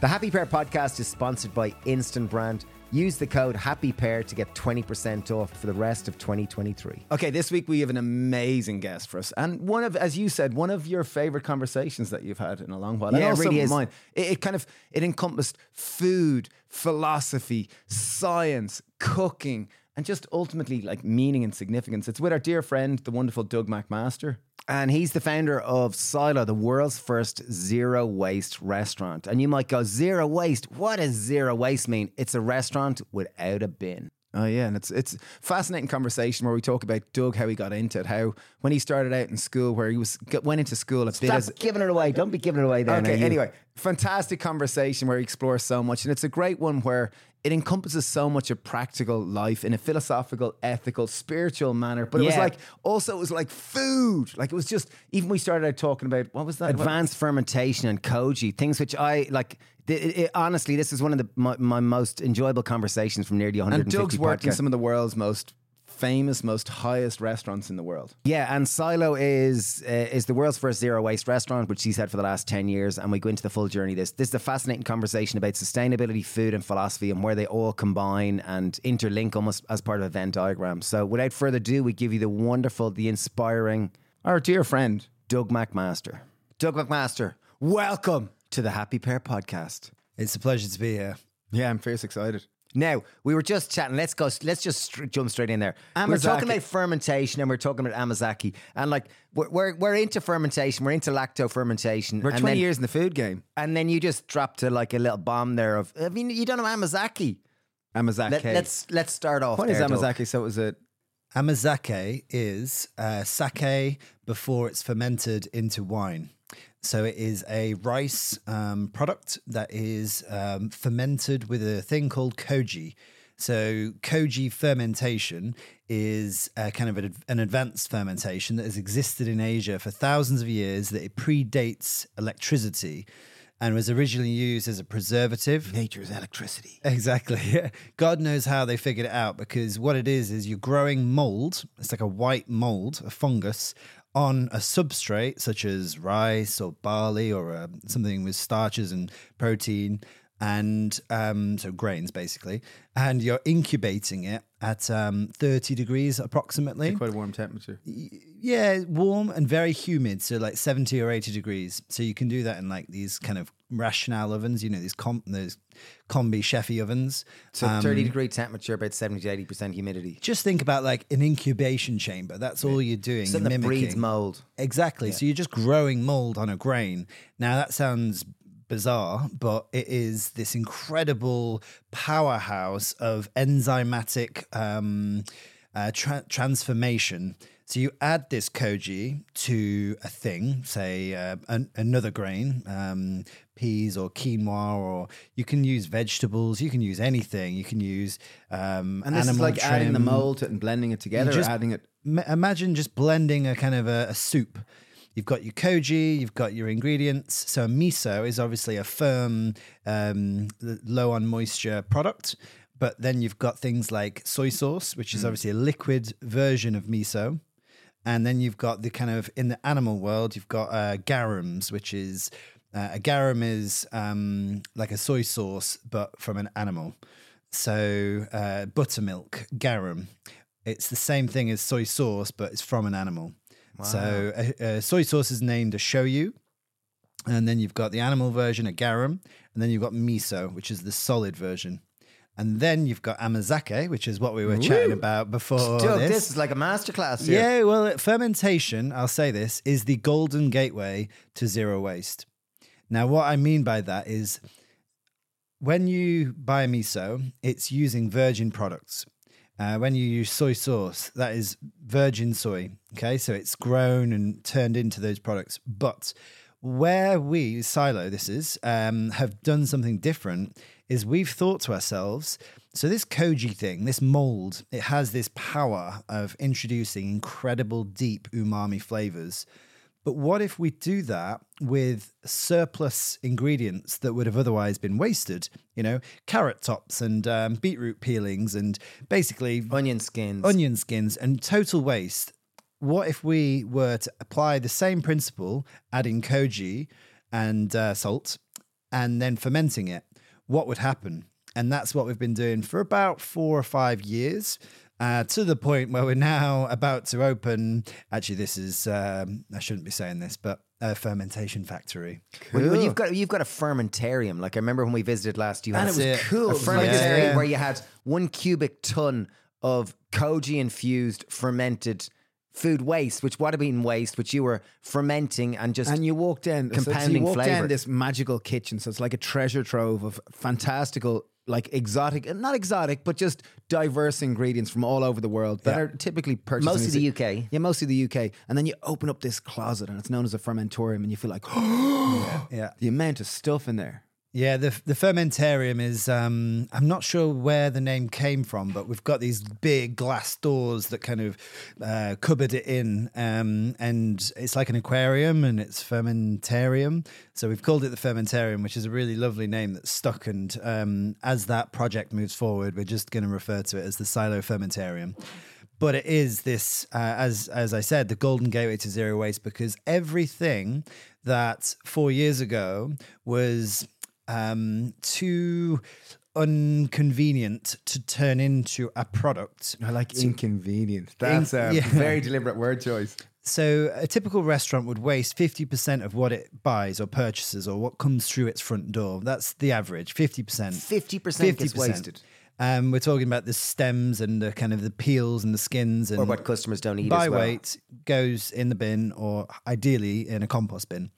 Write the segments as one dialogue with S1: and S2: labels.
S1: The Happy Pear podcast is sponsored by Instant Brand. Use the code HAPPYPEAR to get 20% off for the rest of 2023.
S2: Okay, this week we have an amazing guest for us, and one of, as you said, one of your favorite conversations that you've had in a long while.
S1: Yeah,
S2: and
S1: it really is.
S2: mine. It, it kind of it encompassed food, philosophy, science, cooking, and just ultimately like meaning and significance. It's with our dear friend, the wonderful Doug McMaster.
S1: And he's the founder of Silo, the world's first zero waste restaurant. And you might go, zero waste? What does zero waste mean? It's a restaurant without a bin.
S2: Oh yeah, and it's it's fascinating conversation where we talk about Doug, how he got into it, how when he started out in school, where he was went into school a bit
S1: Stop
S2: as
S1: giving it away. Don't be giving it away there.
S2: Okay, anyway, fantastic conversation where he explores so much. And it's a great one where it encompasses so much of practical life in a philosophical, ethical, spiritual manner. But it was like, also, it was like food. Like it was just, even we started out talking about, what was that?
S1: advanced fermentation and koji, things which I like. It, it- honestly, this is one of the my, my most enjoyable conversations from nearly 150
S2: and Doug's worked in some of the world's most famous, most highest restaurants in the world.
S1: Yeah, and Silo is uh, is the world's first zero waste restaurant, which he's had for the last ten years, and we go into the full journey. of This this is a fascinating conversation about sustainability, food, and philosophy, and where they all combine and interlink almost as part of a Venn diagram. So, without further ado, we give you the wonderful, the inspiring
S2: Our dear friend,
S1: Doug McMaster. Doug McMaster, welcome to the Happy Pear podcast.
S3: It's a pleasure to be here.
S2: yeah, I'm fierce excited.
S1: Now we were just chatting. Let's go. Let's just str- jump straight in there. We We're talking about fermentation, and we're talking about amazaki, and like we're we're, we're into fermentation. We're into lacto fermentation.
S2: We're 20
S1: then,
S2: years in the food game.
S1: and then you just dropped to like a little bomb there of. I mean, you don't know amazaki.
S2: Amazake.
S1: Let, let's let's start off.
S2: what is
S1: there, Doug.
S2: Amazake? So it was a
S3: Amazake is uh, sake before it's fermented into wine. So it is a rice um, product that is um, fermented with a thing called koji. So koji fermentation is kind of an, an advanced fermentation that has existed in Asia for thousands of years. That it predates electricity and was originally used as a preservative.
S2: nature's electricity.
S3: Exactly. God knows how they figured it out because what it is is you're growing mold. It's like a white mold, a fungus, on a substrate such as rice or barley or uh, something with starches and protein, and um, so grains basically. And you're incubating it at um, 30 degrees approximately.
S2: Quite a warm temperature.
S3: Yeah, warm and very humid, so like 70 or 80 degrees. So you can do that in like these kind of Rational ovens, you know, these com- those combi chefy ovens.
S1: So
S2: Um,
S1: thirty degree temperature, about seventy to eighty percent humidity.
S3: Just think about like an incubation chamber. That's all you're doing.
S1: Something
S3: you're
S1: that breeds mold.
S3: Exactly. So you're just growing mold on a grain. Now that sounds bizarre, but it is this incredible powerhouse of enzymatic um, uh, tra- transformation. So you add this koji to a thing, say uh, an- another grain, um, peas or quinoa, or you can use vegetables. You can use anything. You can use um,
S2: And this is like adding the
S3: trim.
S2: mold and blending it together,
S3: just-
S2: or adding it.
S3: Ma- imagine just blending a kind of a, a soup. You've got your koji, you've got your ingredients. So miso is obviously a firm, um, low on moisture product. But then you've got things like soy sauce, which is obviously a liquid version of miso. And then you've got the kind of in the animal world, you've got uh, garums, which is uh, a garum is um, like a soy sauce, but from an animal. So uh, buttermilk, garum, it's the same thing as soy sauce, but it's from an animal. So uh, uh, soy sauce is named a shoyu, and then you've got the animal version, a garum, and then you've got miso, which is the solid version. And then you've got amazake, which is what we were chatting about before.
S1: Doug,
S3: this.
S1: this is like a masterclass here.
S3: Yeah, well, fermentation, I'll say this, is the golden gateway to zero waste. Now, what I mean by that is when you buy miso, it's using virgin products. Uh, when you use soy sauce, that is virgin soy. Okay, so it's grown and turned into those products. But where we, Silo, this is, um, have done something different is we've thought to ourselves, so this koji thing, this mold, it has this power of introducing incredible deep umami flavors. But what if we do that with surplus ingredients that would have otherwise been wasted? You know, carrot tops and um, beetroot peelings and basically
S1: Onion skins.
S3: onion skins and total waste. What if we were to apply the same principle, adding koji and uh, salt, and then fermenting it, what would happen? And that's what we've been doing for about four or five years. Uh, to the point where we're now about to open. Actually, this is um, I shouldn't be saying this, but a fermentation factory.
S1: When, when you've got you've got a fermentarium, like I remember when we visited last, you had
S2: And it was
S3: it.
S2: cool.
S1: a
S2: It was like-
S1: fermentarium
S3: Yeah.
S1: where you had one cubic ton of koji infused fermented food waste, which would have been waste, which you were fermenting and just
S2: and you walked in, so- so,
S1: compounding
S2: you walked
S1: flavour.
S2: in this magical kitchen. So it's like a treasure trove of fantastical, like exotic, not exotic, but just diverse ingredients from all over the world that
S3: Yeah.
S2: are typically purchased. in
S1: Mostly the UK.
S2: Yeah, mostly the UK. And then you open up this closet, and it's known as a fermentarium, and you feel like,
S3: Yeah.
S2: the amount of stuff in there.
S3: Yeah, the the fermentarium is. Um, I'm not sure where the name came from, but we've got these big glass doors that kind of uh, cupboard it in, um, and it's like an aquarium, and it's fermentarium. So we've called it the fermentarium, which is a really lovely name that's stuck. And um, as that project moves forward, we're just going to refer to it as the silo fermentarium. But it is this, uh, as as I said, the golden gateway to zero waste because everything that four years ago was um, too inconvenient to turn into a product.
S2: I like inconvenient. That's a
S3: yeah.
S2: very deliberate word choice.
S3: So a typical restaurant would waste 50% of what it buys or purchases or what comes through its front door. That's the average, 50%.
S1: 50% 50% gets wasted.
S3: Um, we're talking about the stems and the kind of the peels and the skins and
S1: or what customers don't eat
S3: by
S1: as well.
S3: weight goes in the bin or ideally in a compost bin.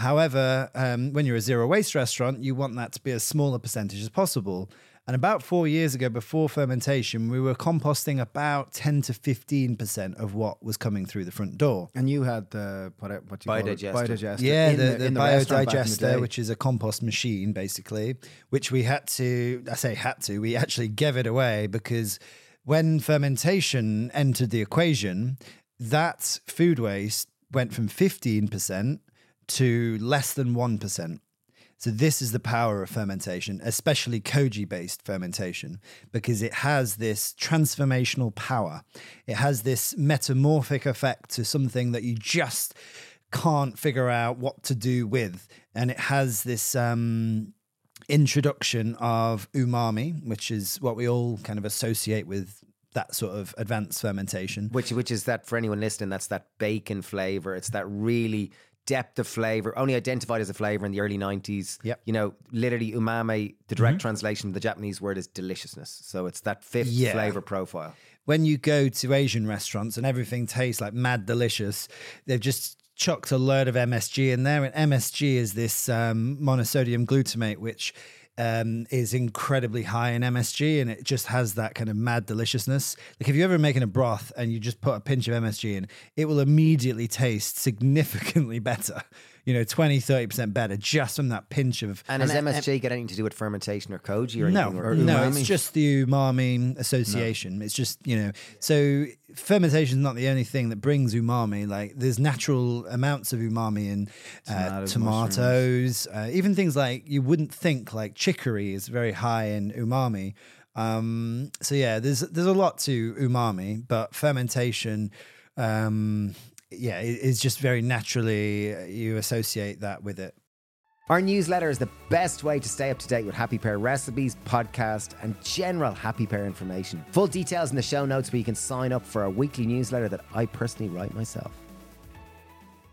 S3: However, um, when you're a zero waste restaurant, you want that to be as small a percentage as possible. And about four years ago, before fermentation, we were composting about 10 to 15% of what was coming through the front door.
S2: And you had the what, what do you
S1: Biodigester.
S2: call it? Biodigester.
S3: Yeah,
S2: in
S3: the, the,
S2: in restaurant in the
S3: biodigester,
S2: day.
S3: which is a compost machine, basically, which we had to, I say had to, we actually gave it away because when fermentation entered the equation, that food waste went from 15% to less than 1%. So this is the power of fermentation, especially koji-based fermentation, because it has this transformational power. It has this metamorphic effect to something that you just can't figure out what to do with, and it has this um, introduction of umami, which is what we all kind of associate with that sort of advanced fermentation.
S1: Which which is that for anyone listening, that's that bacon flavor. It's that really depth of flavor, only identified as a flavor in the early nineties.
S3: Yep. Mm-hmm.
S1: You know, literally umami. The direct translation of the Japanese word is deliciousness. So it's that fifth
S3: Yeah.
S1: flavor profile.
S3: when you go to Asian restaurants and everything tastes like mad delicious, they've just chucked a load of MSG in there. And MSG is this um, monosodium glutamate, which um, is incredibly high in MSG and it just has that kind of mad deliciousness. Like if you're ever making a broth and you just put a pinch of MSG in, it will immediately taste significantly better. You know, 20, 30% better just from that pinch of
S1: And, has
S2: And-
S1: MSG got anything to do with fermentation or koji or
S3: no,
S1: anything? Or
S3: no, it's just the umami association. It's just you know, so fermentation is not the only thing that brings umami. Like there's natural amounts of umami in uh,
S2: Tomatoes,
S3: tomatoes, uh, even things like you wouldn't think like chicory is very high in umami. Um, so yeah, there's there's a lot to umami, but fermentation. Um, yeah, it's just very naturally uh, you associate that with it.
S1: Our newsletter is the best way to stay up to date with Happy Pear recipes, podcast, and general Happy Pear information. Full details in the show notes where you can sign up for our weekly newsletter that I personally write myself.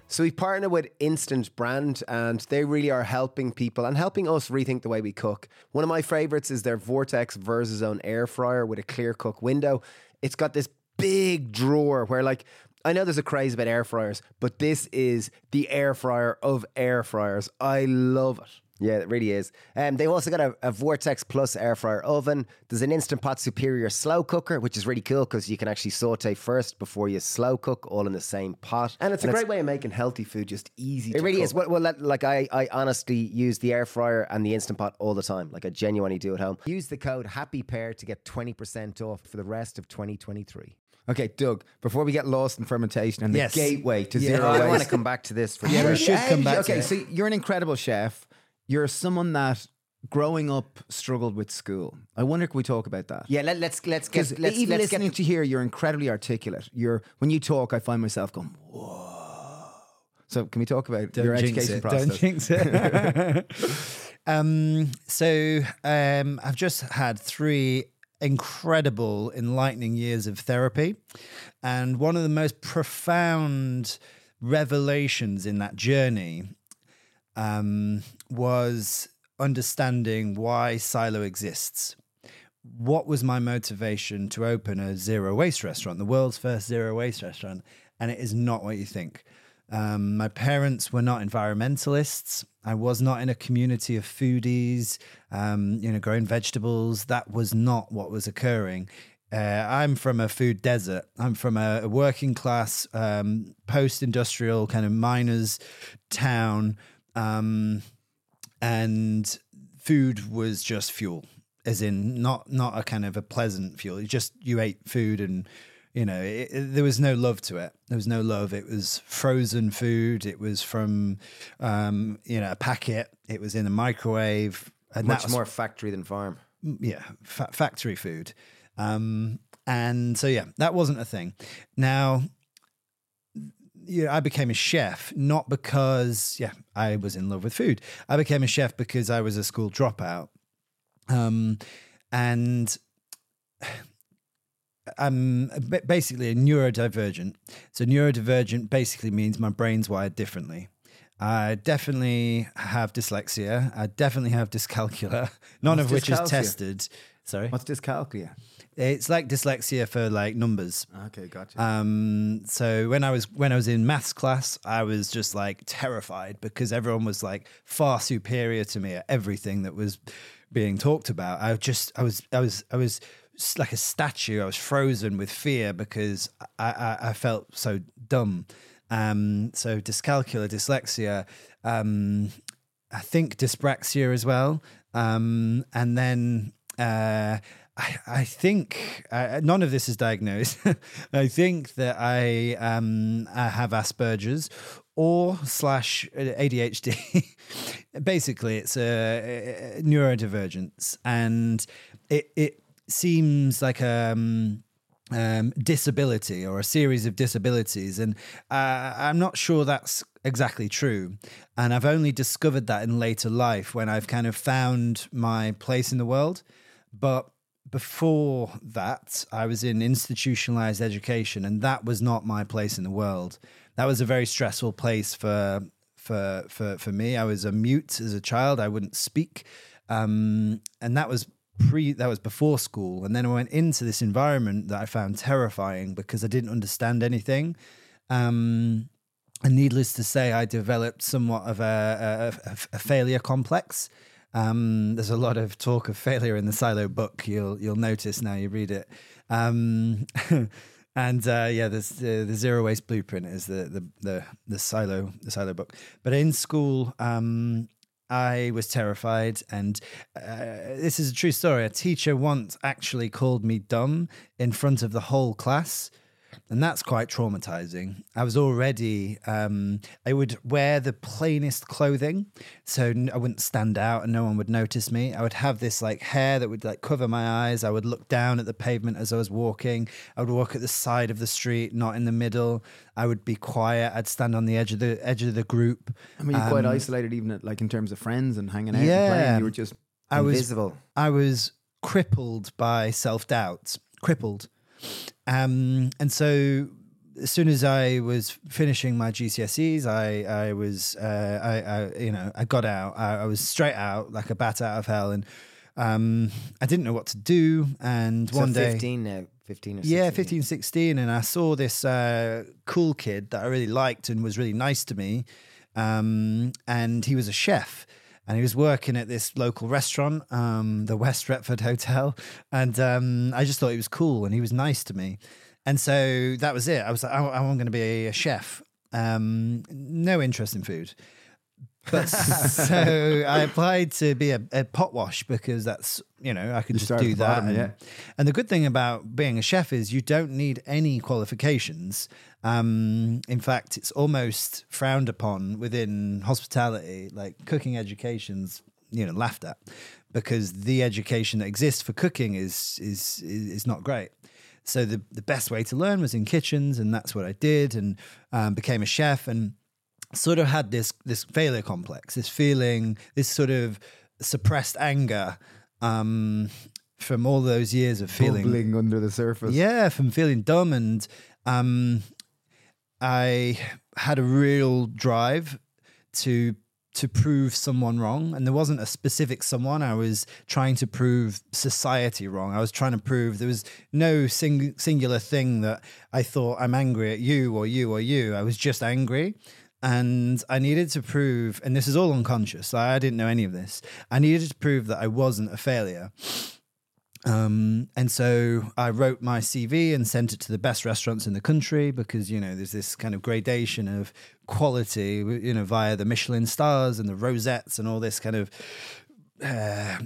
S4: So we partner with Instant Brand and they really are helping people and helping us rethink the way we cook. One of my favorites is their Vortex Versazone air fryer with a clear cook window. It's got this big drawer where like I know there's a craze about air fryers, but this is the air fryer of air fryers. I love it.
S1: Yeah, it really is. Um, they've also got a, a Vortex Plus air fryer oven. There's an Instant Pot Superior slow cooker, which is really cool because you can actually saute first before you slow cook, all in the same pot.
S4: And it's a great way of making healthy food just easy to.
S1: It really
S4: cook.
S1: is. Well, well that- like I, I honestly use the air fryer and the Instant Pot all the time. Like I genuinely do at home. Use the code Happy Pear to get 20% off for the rest of 2023.
S2: Okay, Doug, before we get lost in fermentation and the
S3: Yes.
S2: gateway to
S3: Yeah.
S2: zero
S1: I want to come back to this for
S3: Yeah,
S1: sure.
S3: we should come back to
S2: Okay, so you're an incredible chef. You're someone that growing up struggled with school. I wonder can we talk about that?
S1: Yeah, let, let's let's get let's,
S2: even
S1: let's get
S2: listening to here, you're incredibly articulate. You're when you talk, I find myself going, whoa. So can we talk about your
S3: jinx
S2: education
S3: it.
S2: process?
S3: Don't jinx it. Um, so um, I've just had three incredible, enlightening years of therapy. And one of the most profound revelations in that journey um, was understanding why Silo exists. What was my motivation to open a zero waste restaurant, the world's first zero waste restaurant? And it is not what you think. Um, my parents were not environmentalists. I was not in a community of foodies, um, you know, growing vegetables. That was not what was occurring. Uh, I'm from a food desert. I'm from a, a working class, um, post industrial kind of miners town. Um, and food was just fuel, as in not not a kind of a pleasant fuel. You just you ate food and you know it, it, there was no love to it. There was no love. It was frozen food. It was from um, you know a packet. It was in a microwave. And
S1: Much
S3: was,
S1: more factory than farm.
S3: yeah, fa- factory food. Um, and so, yeah, that wasn't a thing. Now, you know, I became a chef not because, yeah, I was in love with food. I became a chef because I was a school dropout. Um, and I'm basically a neurodivergent. So, neurodivergent basically means my brain's wired differently. I definitely have dyslexia. I definitely have dyscalculia, none
S2: What's
S3: of which is tested. Sorry.
S2: What's dyscalculia?
S3: It's like dyslexia for like numbers.
S2: Okay, gotcha.
S3: Um, so when I was when I was in maths class, I was just like terrified because everyone was like far superior to me at everything that was being talked about. I just I was I was I was like a statue. I was frozen with fear because I I, I felt so dumb. Um, so dyscalculia, dyslexia, um, I think dyspraxia as well. Um, and then uh, I, I think uh, none of this is diagnosed. I think that I, um, I have Asperger's or slash ADHD. Basically, it's a, a neurodivergence, and it it seems like a. Um, um, disability or a series of disabilities. And uh, I'm not sure that's exactly true. And I've only discovered that in later life when I've kind of found my place in the world. But before that, I was in institutionalized education, and that was not my place in the world. That was a very stressful place for for for for me. I was a mute as a child. I wouldn't speak, um, and that was pre that was before school. And then i went into this environment that i found terrifying because i didn't understand anything. Um and needless to say i developed somewhat of a, a, a failure complex. Um there's a lot of talk of failure in the silo book. You'll you'll notice now you read it. Um and uh, yeah, the, the zero waste blueprint is the, the the the silo the silo book. But in school, um, I was terrified, and uh, this is a true story. A teacher once actually called me dumb in front of the whole class, and that's quite traumatizing. I was already, um, I would wear the plainest clothing, so I wouldn't stand out and no one would notice me. I would have this like hair that would like cover my eyes. I would look down at the pavement as I was walking. I would walk at the side of the street, not in the middle. I would be quiet. I'd stand on the edge of the edge of the group.
S2: I mean, you're quite
S3: Um,
S2: isolated, even at, like in terms of friends and hanging out
S3: Yeah.
S2: and playing. You were just
S3: I was
S1: Invisible.
S3: I was crippled by self doubt, crippled. Um, and so as soon as I was finishing my GCSEs, I, I was, uh, I, I, you know, I got out, I, I was straight out like a bat out of hell. And, um, I didn't know what to do. And
S1: So
S3: one day,
S1: 15 now. 15 or 16.
S3: yeah, 15, 16. And I saw this uh, cool kid that I really liked and was really nice to me. Um, and he was a chef. And he was working at this local restaurant, um, the West Retford Hotel. And um, I just thought he was cool and he was nice to me. And so that was it. I was like, I, I'm going to be a chef. Um, no interest in food. But so I applied to be a, a pot wash because that's, you know, I could
S2: You
S3: just
S2: start at
S3: do
S2: the
S3: that.
S2: bottom,
S3: and,
S2: yeah.
S3: and the good thing about being a chef is you don't need any qualifications. Um, in fact, it's almost frowned upon within hospitality. Like cooking education's, you know, laughed at because the education that exists for cooking is is is, not great. So the the best way to learn was in kitchens, and that's what I did, and um, became a chef and sort of had this this failure complex, this feeling, this sort of suppressed anger um, from all those years of feeling
S2: Bubbling under the surface.
S3: yeah, from feeling dumb, and um, I had a real drive to to prove someone wrong, and there wasn't a specific someone. I was trying to prove society wrong. I was trying to prove there was no sing- singular thing that I thought I'm angry at you or you or you. I was just angry. And I needed to prove, and this is all unconscious. I didn't know any of this. I needed to prove that I wasn't a failure. Um, and so I wrote my CV and sent it to the best restaurants in the country because, you know, there's this kind of gradation of quality, you know, via the Michelin stars and the rosettes and all this kind of uh,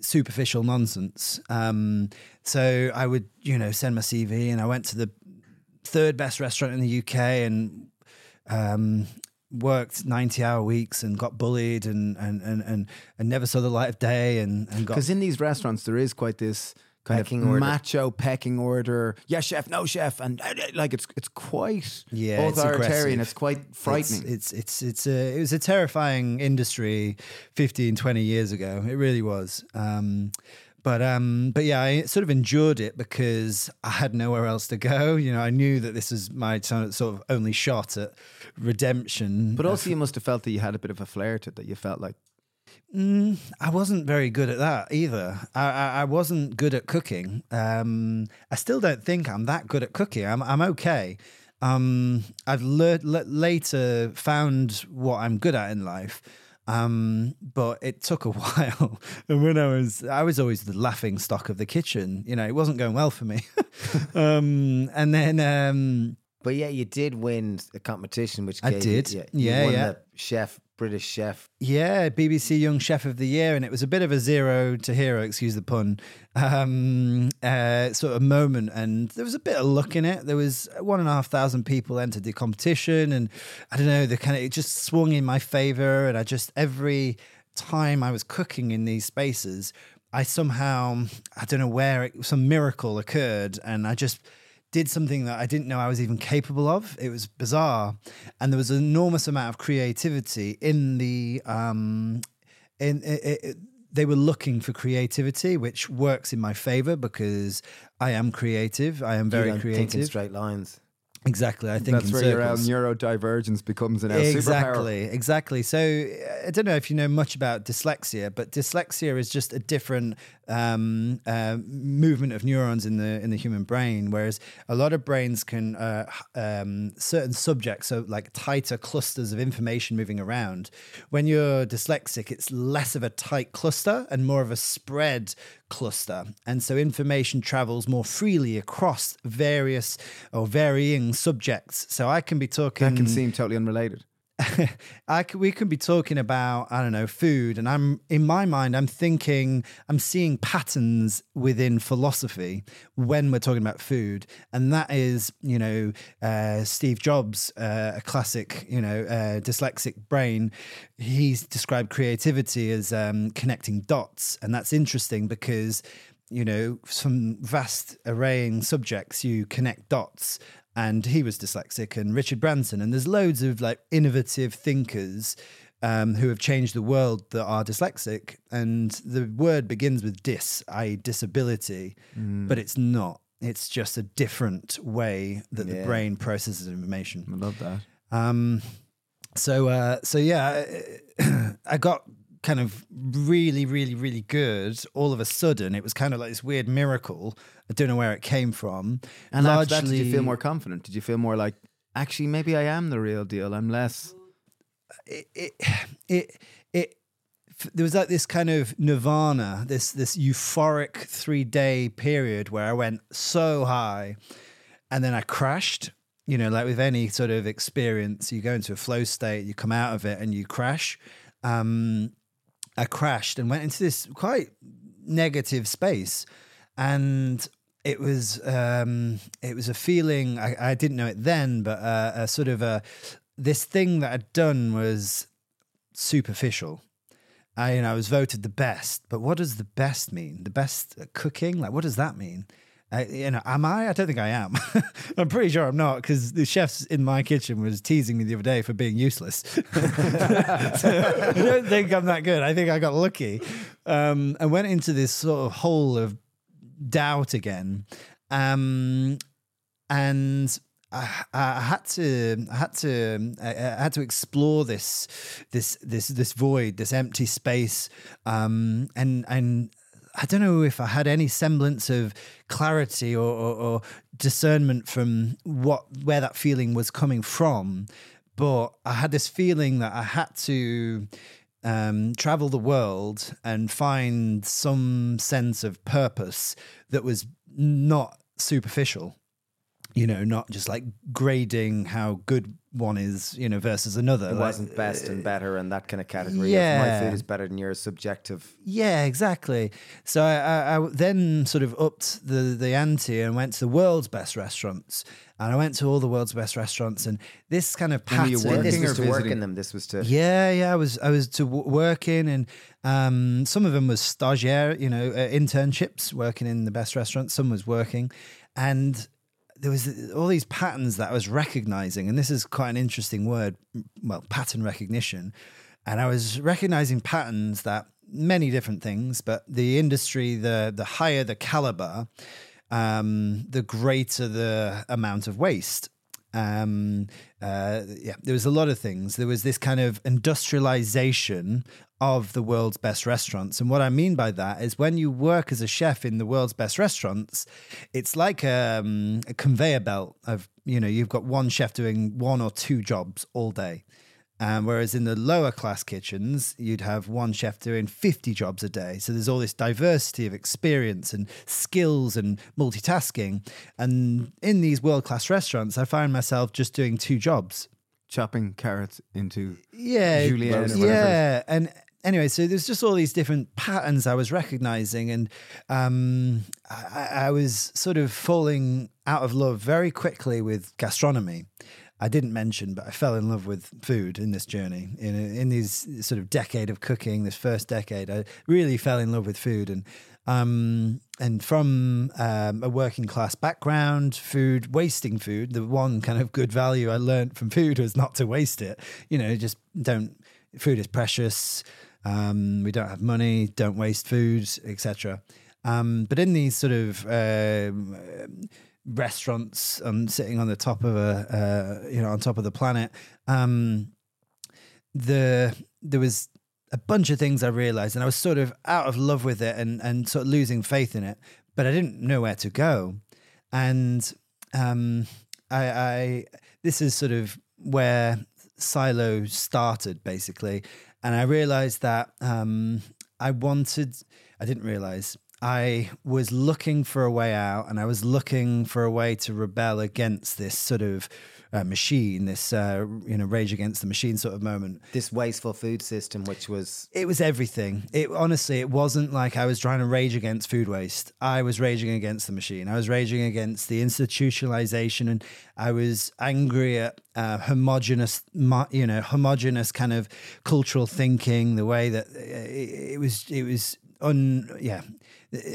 S3: superficial nonsense. Um, so I would, you know, send my CV and I went to the third best restaurant in the UK and um, worked 90 hour weeks and got bullied and, and, and, and, and never saw the light of day and, and got
S2: Because in these restaurants, there is quite this kind
S4: Pecking
S2: of
S4: order.
S2: macho pecking order. Yeah, chef, no chef, and uh, like it's it's quite
S3: Yeah, it's
S2: authoritarian.
S3: aggressive.
S2: It's, quite frightening.
S3: It's it's it's, it's a it was a terrifying industry 15, 20 years ago. It really was. Um, but um, but yeah, I sort of endured it because I had nowhere else to go. You know, I knew that this was my sort of only shot at redemption.
S2: but also, you must have felt that you had a bit of a flair to it. That you felt like
S3: Mm, I wasn't very good at that either. I, I, I wasn't good at cooking. Um, I still don't think I'm that good at cooking. I'm, I'm okay. Um, I've learned later found what I'm good at in life. Um, but it took a while. and when I was, I was always the laughing stock of the kitchen. You know, it wasn't going well for me. um, and then, um,
S4: But yeah, you did win a competition, which
S3: I
S4: gave you-
S3: did.
S4: yeah,
S3: Yeah,
S4: you won
S3: yeah.
S4: the chef, British chef.
S3: Yeah, BBC Young Chef of the Year, and it was a bit of a zero to hero, excuse the pun, um, uh, sort of moment. And there was a bit of luck in it. There was one and a half thousand people entered the competition, and I don't know, the kind of it just swung in my favor. And I just every time I was cooking in these spaces, I somehow I don't know where it, some miracle occurred, and I just did something that I didn't know I was even capable of. It was bizarre, and there was an enormous amount of creativity in the. Um, in it, it, they were looking for creativity, which works in my favor because I am creative. I am very
S4: don't think in
S3: creative.
S4: straight lines.
S3: Exactly, I think
S2: that's where your uh, neurodivergence becomes an uh, superpower.
S3: Exactly, exactly. So uh, I don't know if you know much about dyslexia, but dyslexia is just a different um, uh, movement of neurons in the in the human brain. Whereas a lot of brains can uh, um, certain subjects, so like tighter clusters of information moving around. When you're dyslexic, it's less of a tight cluster and more of a spread cluster, and so information travels more freely across various or varying subjects. So I can be talking.
S2: That can seem totally unrelated.
S3: I we can be talking about I don't know food, and I'm in my mind I'm thinking I'm seeing patterns within philosophy when we're talking about food, and that is you know uh, Steve Jobs, uh, a classic you know uh, dyslexic brain. He's described creativity as um, connecting dots, and that's interesting because you know some vast arraying subjects you connect dots and he was dyslexic and richard branson and there's loads of like innovative thinkers um, who have changed the world that are dyslexic and the word begins with dis i.e disability but it's not. It's just a different way that the brain processes information.
S2: I love that.
S3: um, so uh, so yeah, I got kind of really, really, really good. All of a sudden, it was kind of like this weird miracle. I don't know where it came from.
S2: And after that, did you feel more confident? Did you feel more like, actually, maybe I am the real deal? I'm less.
S3: it it it, it there was like this kind of nirvana, this this euphoric three day period where I went so high, and then I crashed. You know, like with any sort of experience, you go into a flow state, you come out of it, and you crash. Um, I crashed and went into this quite negative space, and it was um, it was a feeling I, I didn't know it then, but uh, a sort of a this thing that I'd done was superficial. I, you know, I was voted the best, but what does the best mean? The best cooking? Like, what does that mean? I, you know, am I? I don't think I am. I'm pretty sure I'm not because the chefs in my kitchen was teasing me the other day for being useless. I don't think I'm that good. I think I got lucky. Um, I went into this sort of hole of doubt again, um, and I, I had to, I had to, I had to explore this, this, this, this void, this empty space, um, and and I don't know if I had any semblance of clarity or, or, or discernment from what where that feeling was coming from, but I had this feeling that I had to um, travel the world and find some sense of purpose that was not superficial you know, not just like grading how good one is, you know, versus another.
S1: It
S3: Like,
S1: wasn't best and better and that kind of category.
S3: yeah.
S1: Of my food is better than yours, subjective.
S3: Yeah, exactly. So I, I, I then sort of upped the the ante and went to the world's best restaurants, and I went to all the world's best restaurants, and this kind of
S2: And were you
S3: pattern.
S1: This
S2: Working
S1: was
S2: or
S1: to work
S2: visiting?
S1: in them. This was to.
S3: Yeah, yeah, I was I was to w- working, and um, some of them was stagiaire, you know, uh, internships, working in the best restaurants. Some was working, and there was all these patterns that I was recognizing, and this is quite an interesting word. Well, pattern recognition, and I was recognizing patterns that many different things, but the industry, the the higher the caliber, um, the greater the amount of waste um uh yeah there was a lot of things there was this kind of industrialization of the world's best restaurants and what i mean by that is when you work as a chef in the world's best restaurants it's like um, a conveyor belt of you know you've got one chef doing one or two jobs all day um, whereas in the lower class kitchens, you'd have one chef doing 50 jobs a day. So there's all this diversity of experience and skills and multitasking. And in these world class restaurants, I find myself just doing two jobs.
S2: Chopping carrots into
S3: Yeah.
S2: Julienne or whatever
S3: yeah. And anyway, so there's just all these different patterns I was recognizing. And um, I, I was sort of falling out of love very quickly with gastronomy. I didn't mention, but I fell in love with food in this journey. In in these sort of decade of cooking, this first decade, I really fell in love with food, and um, and from um, a working class background, food wasting food. The one kind of good value I learned from food was not to waste it. You know, just don't. Food is precious. Um, we don't have money. Don't waste food, etc. Um, but in these sort of um, restaurants um, sitting on the top of a uh, you know on top of the planet um the there was a bunch of things i realized and i was sort of out of love with it and and sort of losing faith in it but i didn't know where to go and um i i this is sort of where silo started basically and i realized that um i wanted i didn't realize I was looking for a way out, and I was looking for a way to rebel against this sort of uh, machine, this uh, you know rage against the machine sort of moment.
S1: This wasteful food system, which was
S3: It was everything. It honestly, it wasn't like I was trying to rage against food waste. I was raging against the machine. I was raging against the institutionalization, and I was angry at uh, homogenous, you know, homogenous kind of cultural thinking. The way that uh, it, it was, it was un, yeah.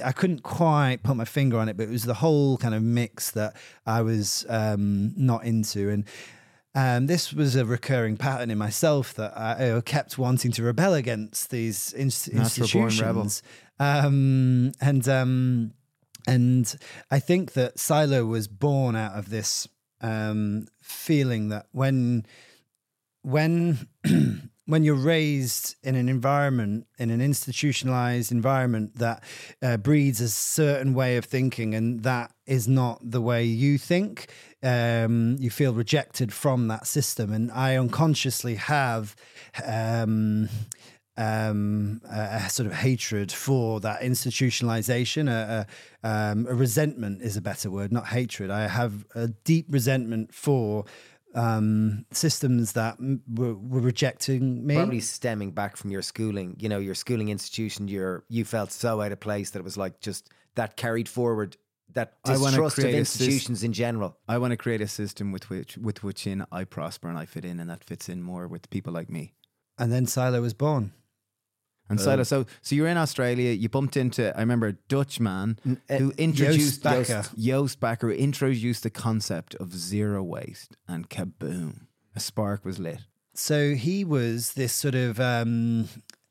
S3: I couldn't quite put my finger on it, but it was the whole kind of mix that I was um, not into, and um, this was a recurring pattern in myself that I uh, kept wanting to rebel against these ins-
S2: Natural born rebel.
S3: institutions, um, and um, and I think that Silo was born out of this um, feeling that when when when you're raised in an environment in an institutionalized environment that uh, breeds a certain way of thinking and that is not the way you think um, you feel rejected from that system and i unconsciously have um, um, a, a sort of hatred for that institutionalization. A, a, um, a resentment is a better word, not hatred. I have a deep resentment for um, systems that were, were rejecting me.
S1: probably stemming back from your schooling. You know, your schooling institution. Your you felt so out of place that it was like just that carried forward that
S2: I
S1: distrust of
S2: create a
S1: institutions in general.
S2: I want to create a system with which with which in I prosper and I fit in, and that fits in more with people like me.
S3: and then Silo was born.
S2: And Silo, so so you're in Australia. You bumped into I remember a Dutch man who introduced
S3: Bakker.
S2: Joost, Joost Bakker, who introduced the concept of zero waste, and kaboom, a spark was lit.
S3: So he was this sort of um,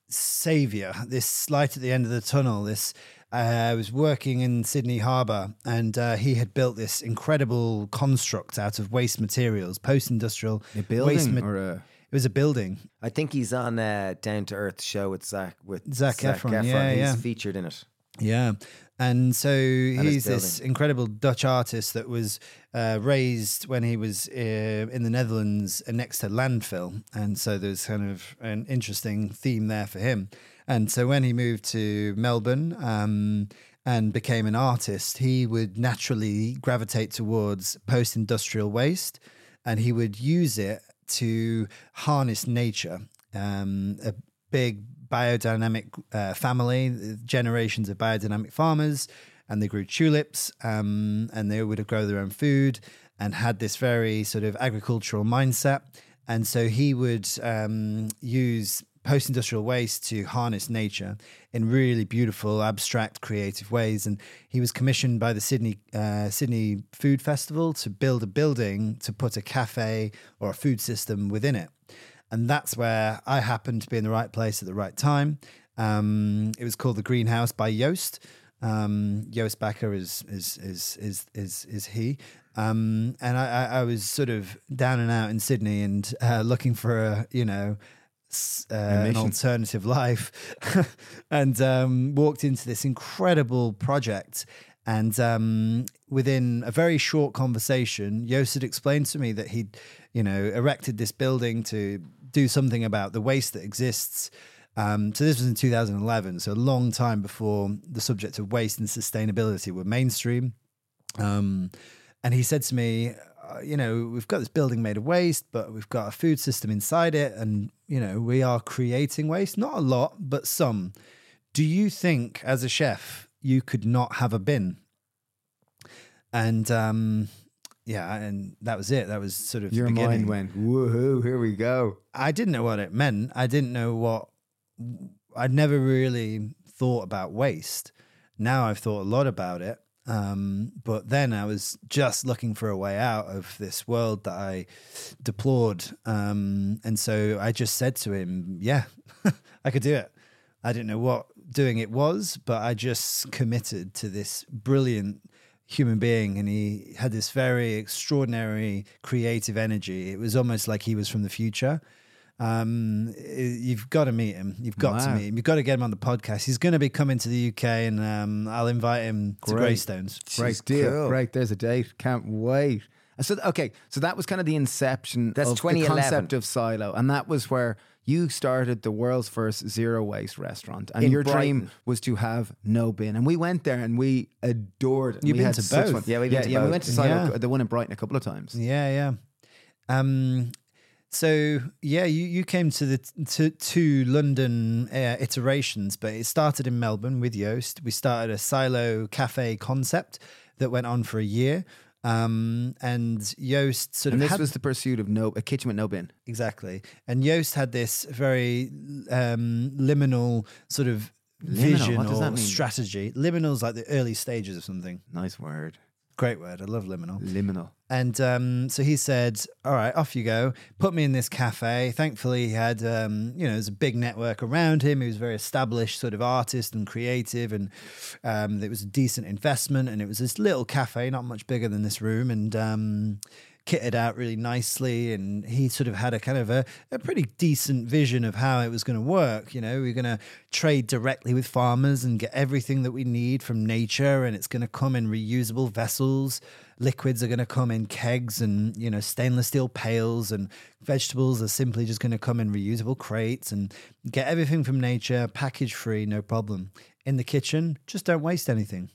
S3: savior, this light at the end of the tunnel. This uh, was working in Sydney Harbour, and uh, he had built this incredible construct out of waste materials, post-industrial
S2: A
S3: waste.
S2: building
S3: ma-
S2: or a
S3: was a building.
S1: I think he's on uh, Down to Earth show with Zac with
S3: Zac Efron, yeah,
S1: he's
S3: yeah.
S1: featured in it.
S3: Yeah. And so
S1: his
S3: he's this incredible Dutch artist that was uh, raised when he was uh, in the Netherlands uh, next to landfill. And so there's kind of an interesting theme there for him. And so when he moved to Melbourne um, and became an artist, he would naturally gravitate towards post industrial waste and he would use it to harness nature. Um, a big biodynamic uh, family, generations of biodynamic farmers, and they grew tulips, um, and they would grow their own food, and had this very sort of agricultural mindset. And so he would um, use post-industrial waste to harness nature in really beautiful, abstract, creative ways. And he was commissioned by the Sydney uh, Sydney Food Festival to build a building to put a cafe or a food system within it. And that's where I happened to be in the right place at the right time. Um, it was called the Greenhouse by Joost. Um, Joost Bakker is is is is is is he. Um, and I, I, was sort of down and out in Sydney and uh, looking for a you know uh, an alternative life, and um, walked into this incredible project. And um, within a very short conversation, Joost had explained to me that he'd, you know, erected this building to do something about the waste that exists. Um, so this was in 2011, so a long time before the subject of waste and sustainability were mainstream. Um, and he said to me, uh, you know, we've got this building made of waste, but we've got a food system inside it, and you know, we are creating waste, not a lot, but some. Do you think, as a chef, you could not have a bin? And um, yeah, and that was it. That was sort of the
S2: your
S3: beginning.
S2: mind went woohoo. Here we go.
S3: I didn't know what it meant. I didn't know what I'd never really thought about waste. Now I've thought a lot about it. Um, but then I was just looking for a way out of this world that I deplored. Um, and so I just said to him, Yeah, I could do it. I didn't know what doing it was, but I just committed to this brilliant human being and he had this very extraordinary creative energy. It was almost like he was from the future. Um, you've got to meet him. You've got to meet him. You've got to get him on the podcast. He's going to be coming to the UK, and um, I'll invite him to
S2: Great.
S3: Greystones.
S2: Great
S1: Jeez,
S2: deal.
S1: cool.
S2: Great. There's a date. Can't wait. And So okay, so that was kind of the inception
S1: That's
S2: of the
S1: 2011.
S2: concept of silo, and that was where you started the world's first zero waste restaurant. And
S1: In
S2: your dream was to have no bin. And we went there and we adored it.
S3: You've
S2: we
S3: been
S2: had
S3: to both.
S2: fun.
S1: Yeah, we've
S2: yeah,
S1: been to
S2: yeah. We went to silo,
S3: Yeah.
S2: the one in Brighton, a couple of times.
S3: Yeah, yeah. Um, so yeah, you, you came to the to two London uh, iterations, but it started in Melbourne with Joost. We started a silo cafe concept that went on for a year. Um, and Joost sort
S2: And
S3: of
S2: this
S3: had
S2: was the pursuit of no a kitchen with no bin.
S3: Exactly. And Joost had this very um, liminal sort of
S2: Liminal?
S3: vision or strategy. Liminal's like the early stages of something.
S2: Nice word.
S3: Great word. I love liminal.
S2: Liminal.
S3: And um, so he said, "All right, off you go. Put me in this cafe." Thankfully, he had um, you know there's a big network around him. He was a very established sort of artist and creative, and um, it was a decent investment. And it was this little cafe, not much bigger than this room, and um, kitted out really nicely. And he sort of had a kind of a, a pretty decent vision of how it was going to work. You know, we're going to trade directly with farmers and get everything that we need from nature, and it's going to come in reusable vessels liquids are going to come in kegs and you know stainless steel pails and vegetables are simply just going to come in reusable crates and get everything from nature package free no problem in the kitchen just don't waste anything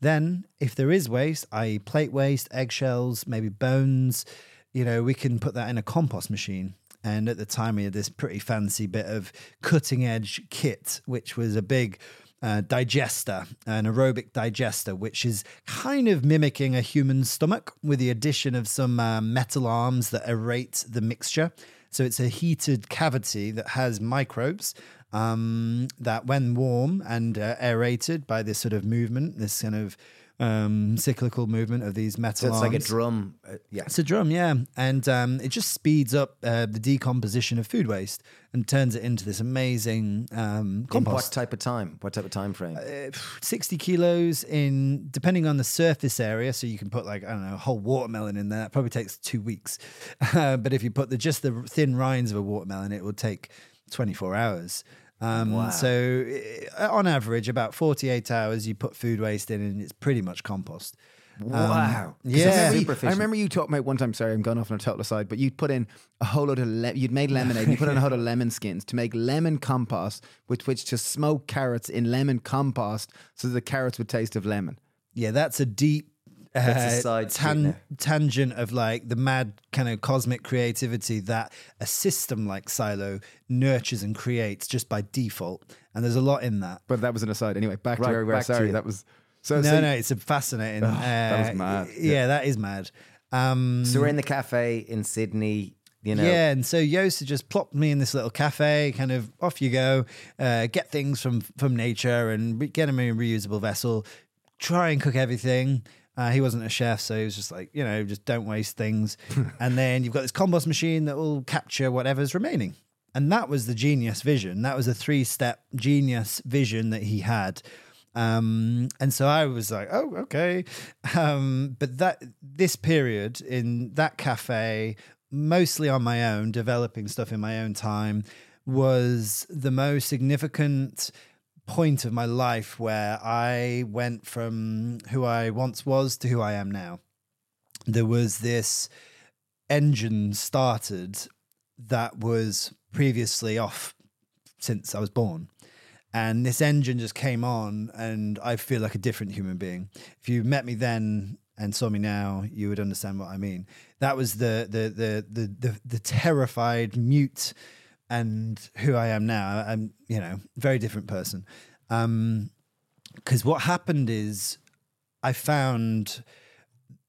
S3: then if there is waste i.e plate waste eggshells maybe bones you know we can put that in a compost machine and at the time we had this pretty fancy bit of cutting edge kit which was a big uh, digester, an aerobic digester, which is kind of mimicking a human stomach with the addition of some uh, metal arms that aerate the mixture. So it's a heated cavity that has microbes um, that when warm and uh, aerated by this sort of movement, this kind of um, cyclical movement of these metal
S1: So it's like a drum. Uh, yeah.
S3: It's a drum, yeah, and um, it just speeds up uh, the decomposition of food waste and turns it into this amazing um,
S1: In what type of time? What type of time frame?
S3: Uh, 60 kilos in depending on the surface area so you can put like i don't know a whole watermelon in there it probably takes two weeks uh, but if you put the just the thin rinds of a watermelon it will take 24 hours um,
S1: Wow.
S3: so uh, on average about 48 hours you put food waste in and it's pretty much compost
S1: wow.
S3: yeah.
S2: I remember, you,
S1: Super
S2: I remember you talking about one time. Sorry, I'm going off on a total aside, but you'd put in a whole load of le- you'd made lemonade. you put in a whole load of lemon skins to make lemon compost, with which to smoke carrots in lemon compost, so the carrots would taste of lemon.
S3: yeah that's a deep
S1: That's a side sweetener.
S3: tangent of like the mad kind of cosmic creativity that a system like silo nurtures and creates just by default and there's a lot in that
S2: But that was an aside. Anyway, back to
S1: Right,
S2: where we were.
S1: to
S2: Sorry, that was so.
S3: no
S2: so
S3: no it's a fascinating
S2: that was
S3: uh,
S2: mad.
S3: yeah, that is mad um
S1: So we're in the cafe in Sydney. You know.
S3: Yeah, and so Joost had just plopped me in this little cafe, kind of off you go, uh, get things from from nature and re- get them in a reusable vessel, try and cook everything. Uh, he wasn't a chef, so he was just like, you know, just don't waste things. and then you've got this compost machine that will capture whatever's remaining. And that was the genius vision. That was a three step genius vision that he had. Um, and so I was like, oh, okay. Um, but that this period in that cafe, mostly on my own, developing stuff in my own time, was the most significant point of my life where I went from who I once was to who I am now. There was this engine started that was previously off since I was born. And this engine just came on, and I feel like a different human being. If you met me then and saw me now, you would understand what I mean. That was the the the the the, the terrified, mute, and who I am now. I'm you know very different person. Um, because what happened is, I found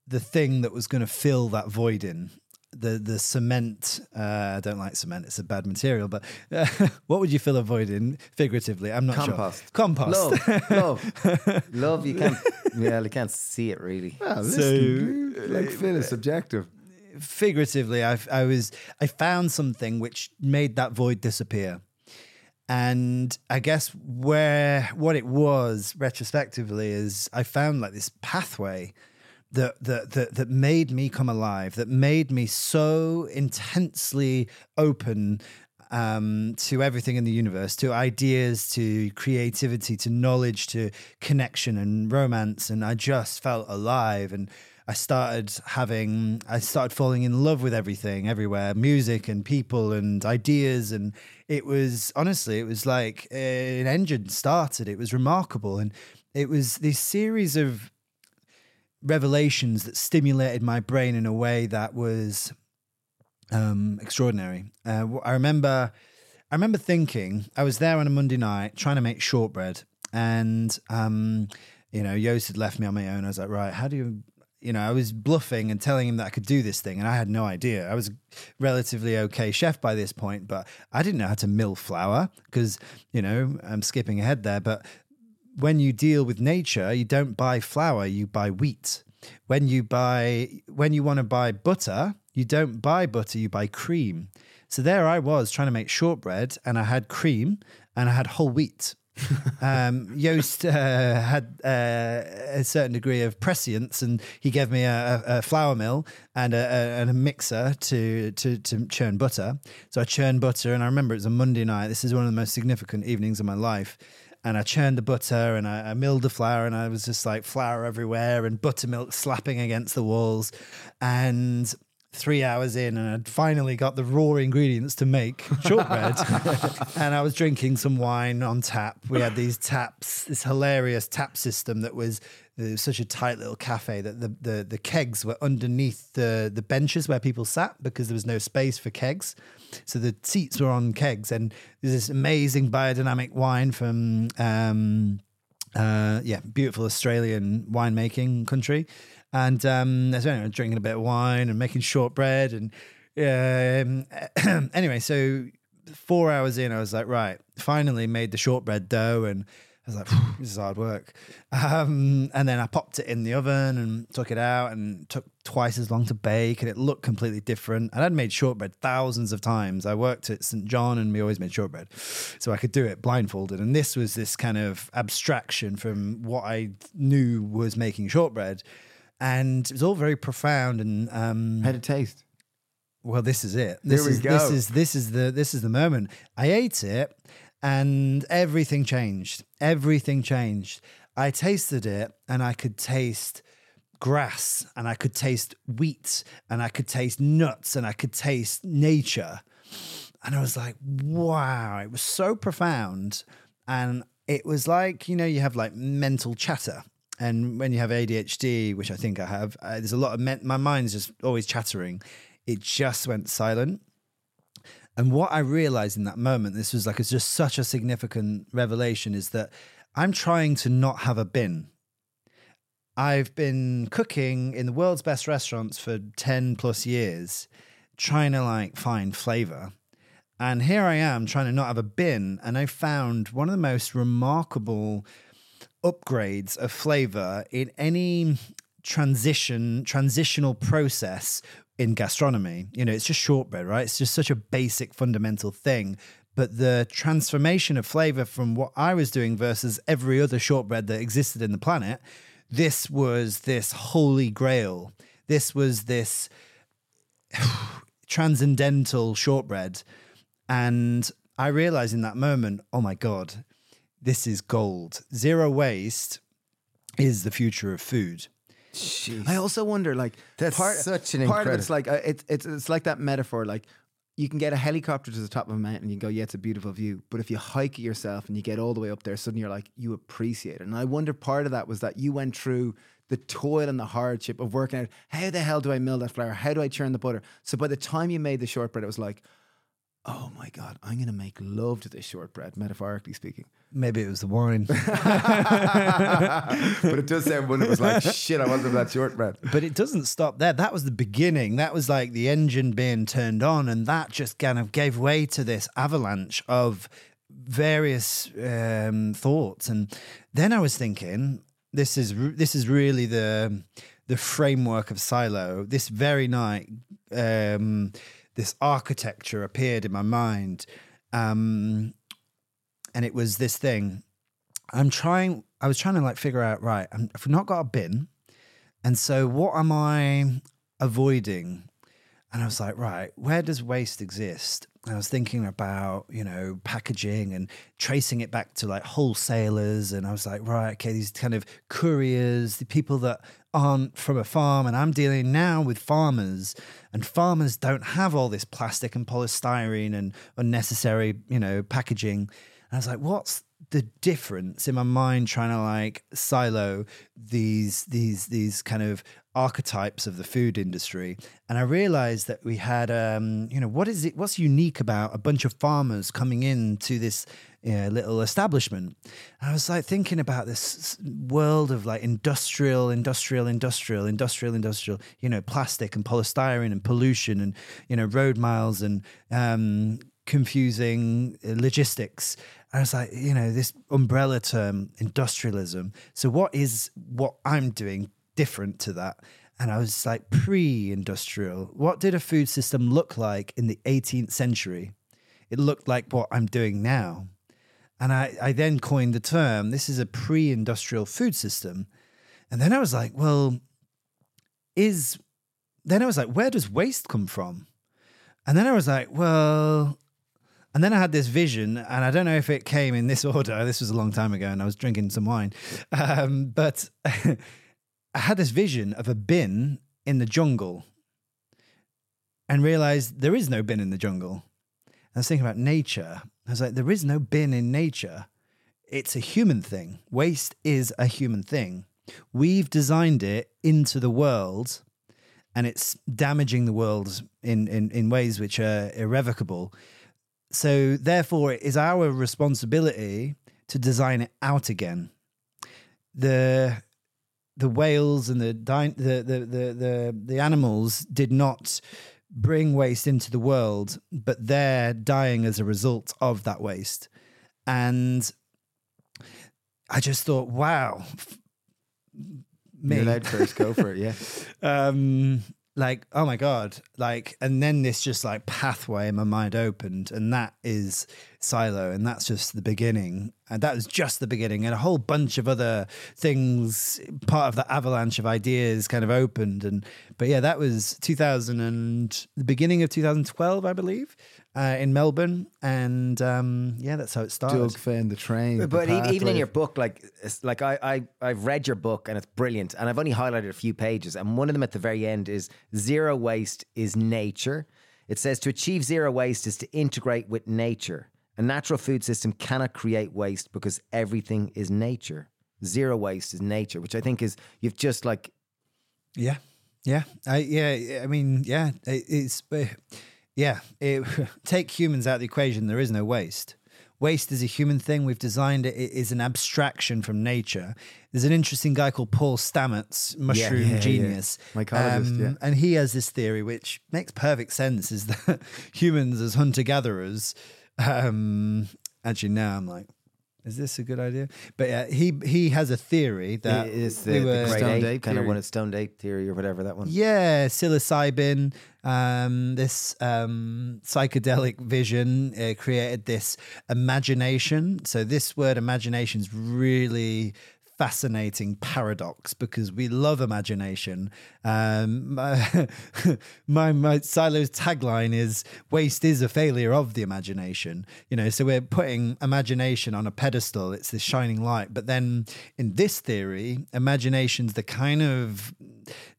S3: the thing that was going to fill that void in the the cement. Uh, I don't like cement; it's a bad material. But uh, what would you fill a void in figuratively? I'm not
S1: Compost.
S3: sure. Compost.
S1: Love, love, love. You can't. Yeah, you can't see it really.
S2: Well,
S3: So-
S2: listen, like Phil is subjective.
S3: Figuratively, I, I was I found something which made that void disappear, and I guess where what it was retrospectively is I found like this pathway that that that that made me come alive, that made me so intensely open um, to everything in the universe, to ideas, to creativity, to knowledge, to connection and romance, and I just felt alive and. I started having, I started falling in love with everything everywhere music and people and ideas. And it was honestly, it was like an engine started. It was remarkable. And it was this series of revelations that stimulated my brain in a way that was um, extraordinary. Uh, I remember, I remember thinking I was there on a Monday night trying to make shortbread, and um, you know, Joost had left me on my own. I was like, right, how do you? You know, I was bluffing and telling him that I could do this thing, and I had no idea. I was relatively okay chef by this point, but I didn't know how to mill flour because, you know, I'm skipping ahead there. But when you deal with nature, you don't buy flour, you buy wheat. When you buy when you want to buy butter, you don't buy butter, you buy cream. So there I was trying to make shortbread and I had cream and I had whole wheat. Um, Joost uh, had uh, a certain degree of prescience, and he gave me a, a, flour mill and a, a, and a mixer to, to to churn butter. So I churned butter, and I remember it was a Monday night. This is one of the most significant evenings of my life. And I churned the butter, and I, I milled the flour, and I was just like flour everywhere, and buttermilk slapping against the walls, and three hours in and I'd finally got the raw ingredients to make shortbread. and I was drinking some wine on tap. We had these taps, this hilarious tap system that was, was such a tight little cafe that the, the, the kegs were underneath the, the benches where people sat because there was no space for kegs. So the seats were on kegs. And there's this amazing biodynamic wine from. Um, uh, yeah, beautiful Australian winemaking country. And um, so anyway, drinking a bit of wine and making shortbread. And um, anyway, so four hours in, I was like, right, finally made the shortbread dough, and I was like, this is hard work. Um, and then I popped it in the oven and took it out, and took twice as long to bake, and it looked completely different. And I'd made shortbread thousands of times. I worked at St John, and we always made shortbread, so I could do it blindfolded. And this was this kind of abstraction from what I knew was making shortbread, and it was all very profound and. Um,
S2: How'd it taste?
S3: well, this is it. This
S4: we
S3: is this is this is the this is the moment. I ate it and everything changed. Everything changed. I tasted it and I could taste grass and I could taste wheat and I could taste nuts and I could taste nature. And I was like, wow, it was so profound. And it was like, you know, you have like mental chatter. And when you have ADHD, which I think I have, uh, there's a lot of my mind's just always chattering. It just went silent. And what I realized in that moment, this was like it's just such a significant revelation, is that I'm trying to not have a bin. I've been cooking in the world's best restaurants for 10 plus years, trying to like find flavor. And here I am trying to not have a bin. And I found one of the most remarkable upgrades of flavor in any transition, transitional process in gastronomy. You know, it's just shortbread, right? It's just such a basic fundamental thing. But the transformation of flavor from what I was doing versus every other shortbread that existed in the planet, this was this holy grail. This was this transcendental shortbread. And I realized in that moment, oh my God, this is gold. Zero waste is the future of food.
S2: I also wonder, like,
S4: That's
S2: part,
S4: such an
S2: part of
S4: incredible-
S2: it's like uh, it's it's it's like that metaphor. Like, you can get a helicopter to the top of a mountain, and you go, yeah, it's a beautiful view. But if you hike it yourself and you get all the way up there, suddenly you're like, you appreciate it. And I wonder, part of that was that you went through the toil and the hardship of working out how the hell do I mill that flour? How do I churn the butter? So by the time you made the shortbread, it was like, oh my god, I'm gonna make love to this shortbread, metaphorically speaking.
S3: Maybe it was the wine.
S4: but it does sound when it was like, shit, I wasn't that shortbread.
S3: But it doesn't stop there. That was the beginning. That was like the engine being turned on, and that just kind of gave way to this avalanche of various um, thoughts. And then I was thinking, this is this is really the the framework of Silo. This very night, um, this architecture appeared in my mind, um, and it was this thing. I'm trying. I was trying to like figure out. Right, I'm, I've not got a bin. And so, what am I avoiding? And I was like, right, where does waste exist? And I was thinking about, you know, packaging and tracing it back to like wholesalers. And I was like, right, okay, these kind of couriers, the people that aren't from a farm. And I'm dealing now with farmers, and farmers don't have all this plastic and polystyrene and unnecessary, you know, packaging. And I was like, what's the difference in my mind trying to like silo these these these kind of archetypes of the food industry and i realized that we had um you know what is it what's unique about a bunch of farmers coming in to this you know, little establishment and i was like thinking about this world of like industrial industrial industrial industrial industrial you know plastic and polystyrene and pollution and you know road miles and um confusing logistics. And I was like, you know, this umbrella term, industrialism. So, what is what I'm doing different to that? And I was like, pre industrial. What did a food system look like in the 18th century? It looked like what I'm doing now. And I, I then coined the term this is a pre industrial food system. And then I was like, well, is, then I was like, where does waste come from? And then I was like, well, and then I had this vision, and I don't know if it came in this order. This was a long time ago, and I was drinking some wine. Um, but I had this vision of a bin in the jungle and realized there is no bin in the jungle. I was thinking about nature. I was like, there is no bin in nature. It's a human thing. Waste is a human thing. We've designed it into the world and it's damaging the world in, in, in ways which are irrevocable. So, therefore, it is our responsibility to design it out again. The the whales and the, the, the, the, the, the animals did not bring waste into the world, but they're dying as a result of that waste. And I just thought, wow, me.
S2: Allowed first. Go for it. Yeah.
S3: um like oh my god like and then this just like pathway in my mind opened and that is silo and that's just the beginning. And that was just the beginning and a whole bunch of other things part of the avalanche of ideas kind of opened and but yeah that was 2000 and the beginning of 2012 i believe uh, in melbourne and um yeah that's how it started
S2: Doug found the train.
S1: But
S2: the
S1: e- even in your book, like it's like I, I I've read your book and it's brilliant, and I've only highlighted a few pages, and one of them at the very end is zero waste is nature. It says to achieve zero waste is to integrate with nature. A natural food system cannot create waste because everything is nature. Zero waste is nature, which I think is you've just like
S3: Yeah, yeah, I yeah. I mean, yeah, it, it's uh, yeah. It, take humans out of the equation, there is no waste. Waste is a human thing. We've designed it. It is an abstraction from nature. There's an interesting guy called Paul Stamets, mushroom
S2: yeah, yeah.
S3: genius, Um,
S2: Mycologist, yeah.
S3: and he has this theory which makes perfect sense: is that humans as hunter gatherers. Um, actually, now I'm like, is this a good idea? But yeah, he he has a theory that
S1: it is the,
S3: we
S1: the
S2: Stoned
S1: ape, kind of one of stoned ape theory or whatever that one.
S3: Yeah, psilocybin, um, this um, psychedelic vision uh, created this imagination. So this word imagination is really fascinating paradox because we love imagination. Um, my, my my silo's tagline is "Waste is a failure of the imagination." You know, so we're putting imagination on a pedestal. It's this shining light, but then in this theory, imagination's the kind of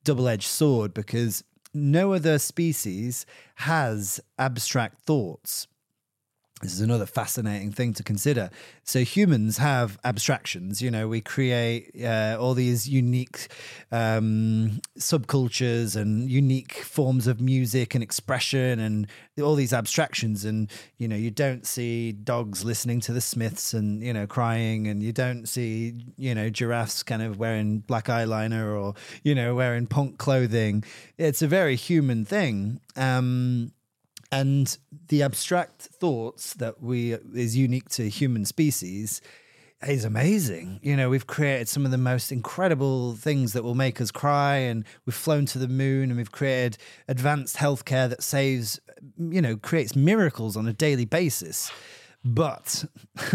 S3: double-edged sword because no other species has abstract thoughts. This is another fascinating thing to consider. So humans have abstractions. You know, we create uh, all these unique um, subcultures and unique forms of music and expression, and all these abstractions. And you know, you don't see dogs listening to the Smiths and you know crying, and you don't see you know giraffes kind of wearing black eyeliner or you know wearing punk clothing. It's a very human thing. Um, and the abstract thoughts that we is unique to human species is amazing. You know, we've created some of the most incredible things that will make us cry, and we've flown to the moon, and we've created advanced healthcare that saves, you know, creates miracles on a daily basis. But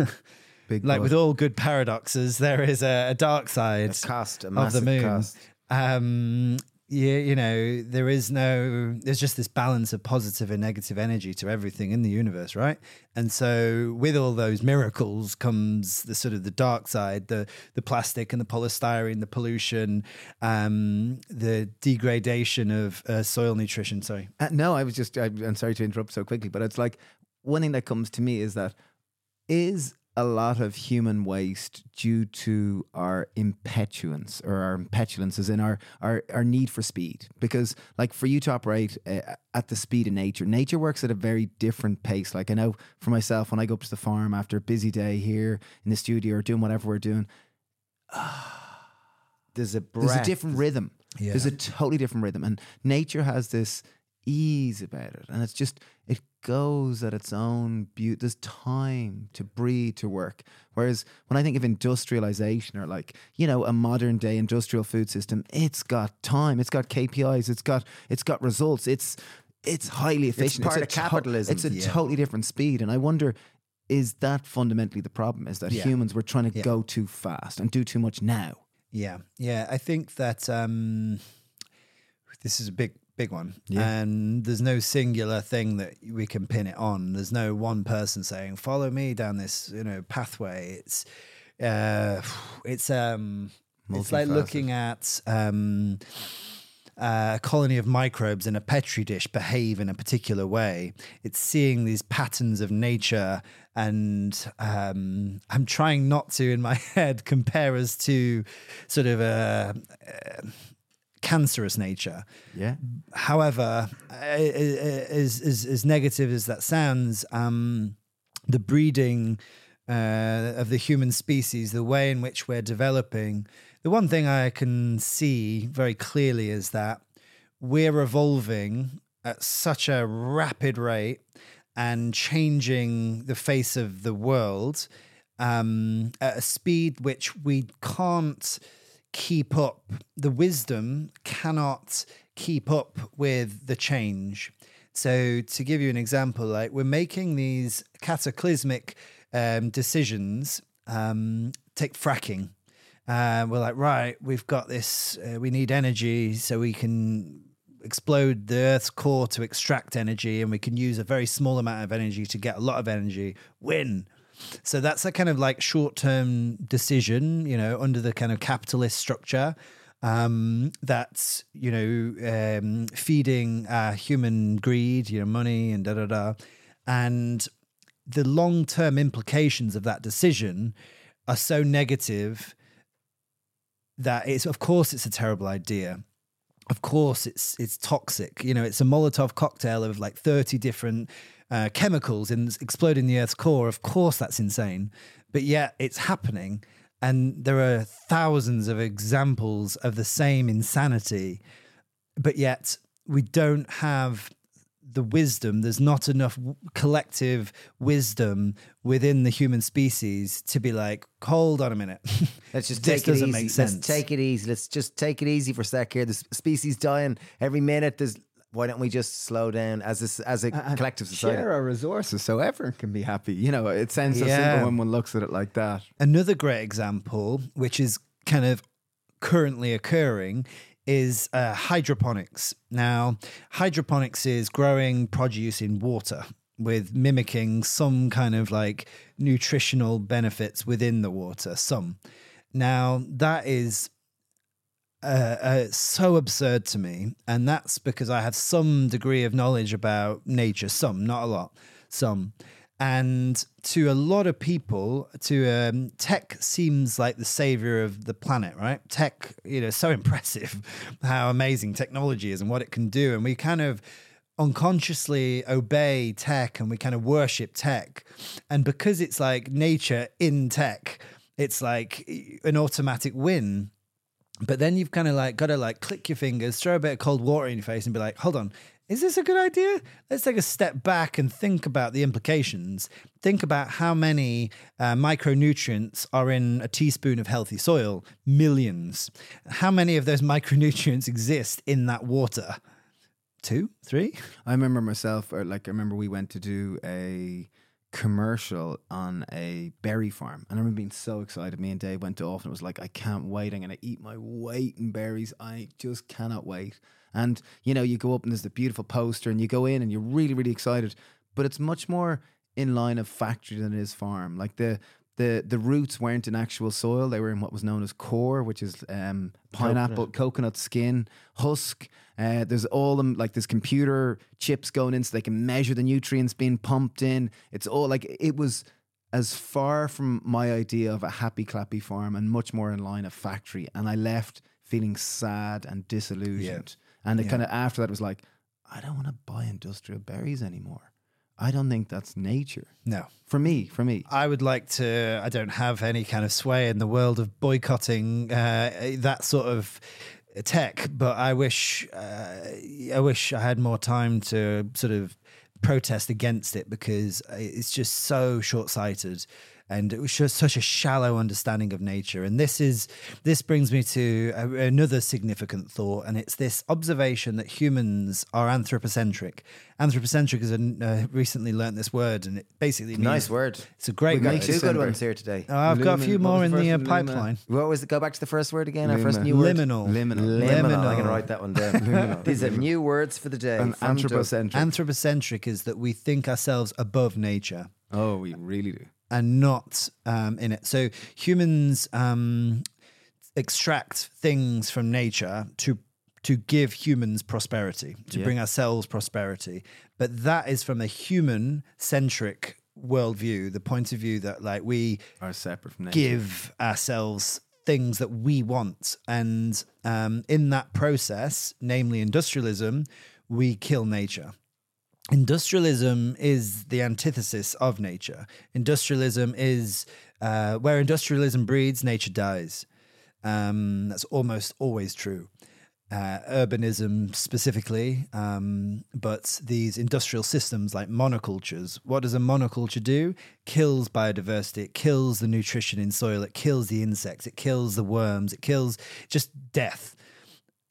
S3: like with all good paradoxes, there is a, a dark side
S1: A cost, a
S3: of the moon. Um, yeah, you know, there is no, there's just this balance of positive and negative energy to everything in the universe, right? And so, with all those miracles comes the sort of the dark side, the the plastic and the polystyrene, the pollution, um, the degradation of uh, soil nutrition. Sorry,
S2: Uh, no, I was just, I'm sorry to interrupt so quickly, but it's like one thing that comes to me is that is a lot of human waste due to our impetuance or our impetulance is in our, our, our need for speed. Because, like, for you to operate uh, at the speed of nature, nature works at a very different pace. Like, I know for myself, when I go up to the farm after a busy day here in the studio or doing whatever we're doing,
S1: There's a
S2: there's a different rhythm.
S3: Yeah.
S2: There's a totally different rhythm, and nature has this ease about it, and it's just it goes at its own beauty. There's time to breathe, to work. Whereas when I think of industrialization or like you know a modern day industrial food system, it's got time, it's got KPIs, it's got it's got results, it's it's highly efficient.
S1: It's part
S2: a
S1: of capitalism.
S2: it's a
S3: Yeah.
S2: totally different speed, and I wonder. Is that fundamentally the problem? Is that
S3: Yeah.
S2: humans were trying to
S3: Yeah.
S2: go too fast and do too much now?
S3: Yeah, yeah. I think that um, this is a big, big one,
S2: Yeah.
S3: and there's no singular thing that we can pin it on. There's no one person saying, "Follow me down this," you know, pathway. It's, uh, it's um, it's like looking at um. Uh, a colony of microbes in a petri dish behave in a particular way. It's seeing these patterns of nature, and um, I'm trying not to, in my head, compare us to sort of a, uh cancerous nature.
S2: Yeah.
S3: However, as, as as negative as that sounds, um, the breeding uh, of the human species, the way in which we're developing, the one thing I can see very clearly is that we're evolving at such a rapid rate and changing the face of the world um, at a speed which we can't keep up. The wisdom cannot keep up with the change. So, to give you an example, like we're making these cataclysmic um, decisions. Um, take fracking. Uh, we're like, right, we've got this. Uh, we need energy, so we can explode the Earth's core to extract energy, and we can use a very small amount of energy to get a lot of energy. Win. So that's a kind of like short term decision, you know, under the kind of capitalist structure um, that's, you know, um, feeding uh, human greed, you know, money and da da da. And the long term implications of that decision are so negative that it's, of course, it's a terrible idea. Of course, it's it's toxic. You know, it's a Molotov cocktail of like thirty different uh, chemicals in exploding the Earth's core. Of course, that's insane, but yet it's happening, and there are thousands of examples of the same insanity, but yet we don't have the wisdom. There's not enough collective wisdom within the human species to be like, hold on a minute.
S1: Let's just
S3: This
S1: take it
S3: doesn't
S1: easy.
S3: make
S1: Let's
S3: sense.
S1: take it easy. Let's just take it easy for a sec here. The species dying every minute. There's why don't we just slow down as a, as a
S2: And
S1: collective society?
S2: Share our resources so everyone can be happy. You know, it sounds so
S3: Yeah.
S2: simple when one looks at it like that.
S3: Another great example, which is kind of currently occurring, is uh, hydroponics. Now, hydroponics is growing produce in water with mimicking some kind of like nutritional benefits within the water. Some. Now, that is uh, uh, so absurd to me. And that's because I have some degree of knowledge about nature, some, not a lot, some. And to a lot of people, to um, tech seems like the savior of the planet, right? Tech, you know, so impressive how amazing technology is and what it can do. And we kind of unconsciously obey tech and we kind of worship tech. And because it's like nature in tech, it's like an automatic win. But then you've kind of like got to like click your fingers, throw a bit of cold water in your face, and be like, hold on, is this a good idea? Let's take a step back and think about the implications. Think about how many uh, micronutrients are in a teaspoon of healthy soil millions. How many of those micronutrients exist in that water? Two, three?
S2: I remember myself, or like I remember we went to do a commercial on a berry farm, and I remember being so excited. Me and Dave went off, and it was like, I can't wait. I'm gonna eat my weight in berries. I just cannot wait. And you know, you go up and there's the beautiful poster, and you go in, and you're really, really excited. But it's much more in line of factory than it is farm. Like the the the roots weren't in actual soil; they were in what was known as coir, which is um, pineapple, coconut skin, husk. Uh, there's all them like there's computer chips going in, so they can measure the nutrients being pumped in. It's all like it was as far from my idea of a happy clappy farm and much more in line of factory. And I left feeling sad and disillusioned. And it
S3: Yeah.
S2: kind of after that was like, I don't want to buy industrial berries anymore. I don't think that's nature.
S3: No.
S2: For me, for me.
S3: I would like to. I don't have any kind of sway in the world of boycotting uh, that sort of tech, but I wish uh, I wish I had more time to sort of protest against it because it's just so short sighted. And it was just such a shallow understanding of nature. And this is this brings me to a, another significant thought, and it's this observation that humans are anthropocentric. Anthropocentric is a uh, recently learnt this word, and it basically means
S1: Nice word.
S3: it's a great
S1: We got
S3: word.
S1: two good ones here today.
S3: Oh, I've got a few more
S2: was
S3: in
S2: the
S3: the uh,
S2: first one? Luma?
S3: pipeline.
S1: What was it? Go back to the first word again. Our first
S2: Lima.
S1: new word.
S3: Liminal.
S2: Liminal.
S1: Liminal. I'm going to write that one down. These are new words for the day.
S2: An anthropocentric.
S3: Anthropocentric is that we think ourselves above nature
S2: oh, we really do.
S3: And not um, in it. So humans um, extract things from nature to to give humans prosperity, to
S2: Yeah.
S3: bring ourselves prosperity. But that is from a human centric worldview, the point of view that like we
S2: Are separate from nature.
S3: give ourselves things that we want. And um, in that process, namely industrialism, we kill nature. Industrialism is the antithesis of nature. Industrialism is uh, where industrialism breeds, nature dies. Um, that's almost always true. uh, urbanism specifically, um, but these industrial systems like monocultures. What does a monoculture do? Kills biodiversity. It kills the nutrition in soil. It kills the insects. It kills the worms. It kills just death.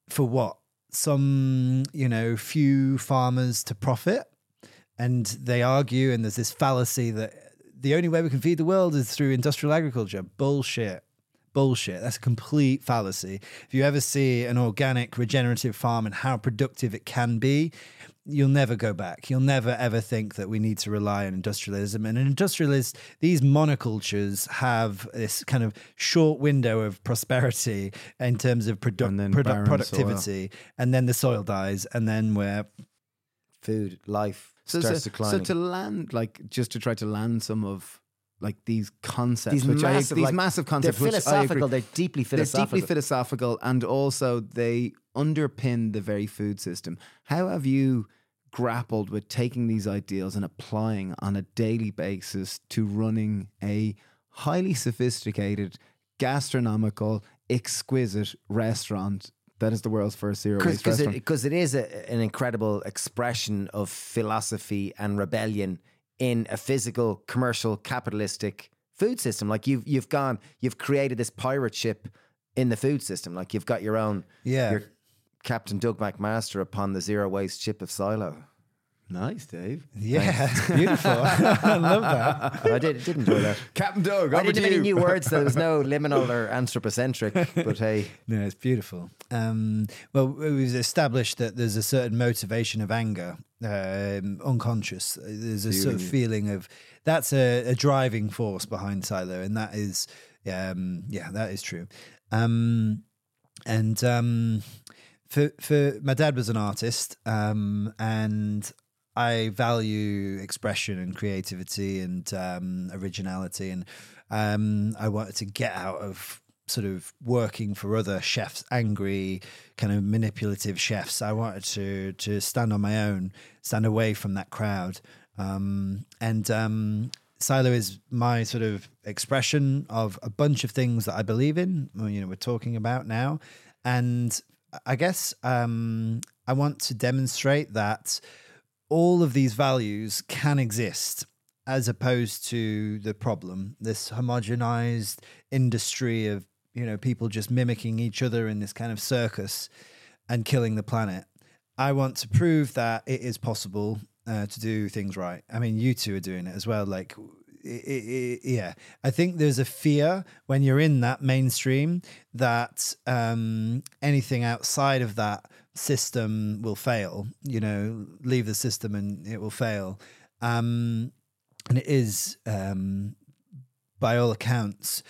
S3: For what? Some, you know, few farmers to profit. And they argue, and there's this fallacy that the only way we can feed the world is through industrial agriculture. Bullshit bullshit. That's a complete fallacy. If you ever see an organic regenerative farm and how productive it can be, you'll never go back. You'll never ever think that we need to rely on industrialism. And an industrialist, these monocultures have this kind of short window of prosperity in terms of produ-
S2: And
S3: produ- productivity, and then the soil dies, and then we're
S1: Food, life
S2: So,
S1: starts
S2: so, so to land, like, just to try to land some of like these concepts,
S1: these
S2: which
S1: massive,
S2: I, these
S1: like,
S2: massive
S1: they're
S2: concepts, I
S1: philosophical. They're deeply philosophical.
S2: they're deeply philosophical, and also they underpin the very food system. How have you grappled with taking these ideals and applying on a daily basis to running a highly sophisticated, gastronomical, exquisite restaurant that is the world's first zero waste
S1: because
S2: restaurant?
S1: it, 'cause it is a, an incredible expression of philosophy and rebellion in a physical, commercial, capitalistic food system. Like you've you've gone, you've created this pirate ship in the food system. Like you've got your own,
S3: Yeah.
S1: your Captain Doug McMaster upon the zero waste ship of Silo.
S2: Nice, Dave.
S3: yeah, it's beautiful. I love that.
S1: I did did enjoy that.
S2: Captain Doug,
S1: I didn't
S2: to
S1: have any new words. There was no liminal or anthropocentric. But hey,
S3: No, it's beautiful. Um, well, we've established that there's a certain motivation of anger, um, unconscious. There's a sort of feeling of that's a, a driving force behind Silo, and that is, um, yeah, that is true. Um, and um, for for my dad was an artist, um, and I value expression and creativity and um, originality, and um, I wanted to get out of sort of working for other chefs, angry, kind of manipulative chefs. I wanted to to stand on my own, stand away from that crowd, um, and um, Silo is my sort of expression of a bunch of things that I believe in. You know, we're talking about now, and I guess um, I want to demonstrate that all of these values can exist as opposed to the problem. This homogenized industry of you know people just mimicking each other in this kind of circus and killing the planet. I want to prove that it is possible uh, to do things right. I mean you two are doing it as well like i i i yeah. I think there's a fear when you're in that mainstream that um, anything outside of that system will fail you know leave the system and it will fail. Um, and it is um, by all accounts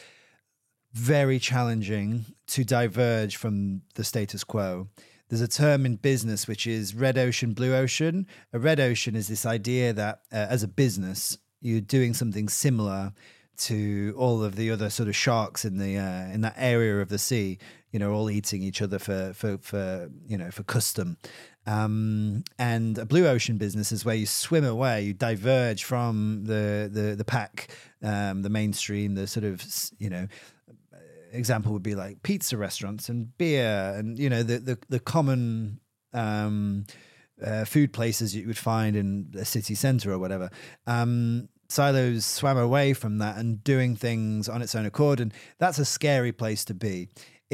S3: very challenging to diverge from the status quo. There's a term in business which is red ocean blue ocean. A red ocean is this idea that uh, as a business you're doing something similar to all of the other sort of sharks in the uh, in that area of the sea you know all eating each other for for for you know for custom um, and a blue ocean business is where you swim away you diverge from the the the pack um, the mainstream the sort of you know example would be like pizza restaurants and beer and you know the the, the common um, uh, food places you would find in a city center or whatever. Um, Silos swam away from that and doing things on its own accord, and that's a scary place to be.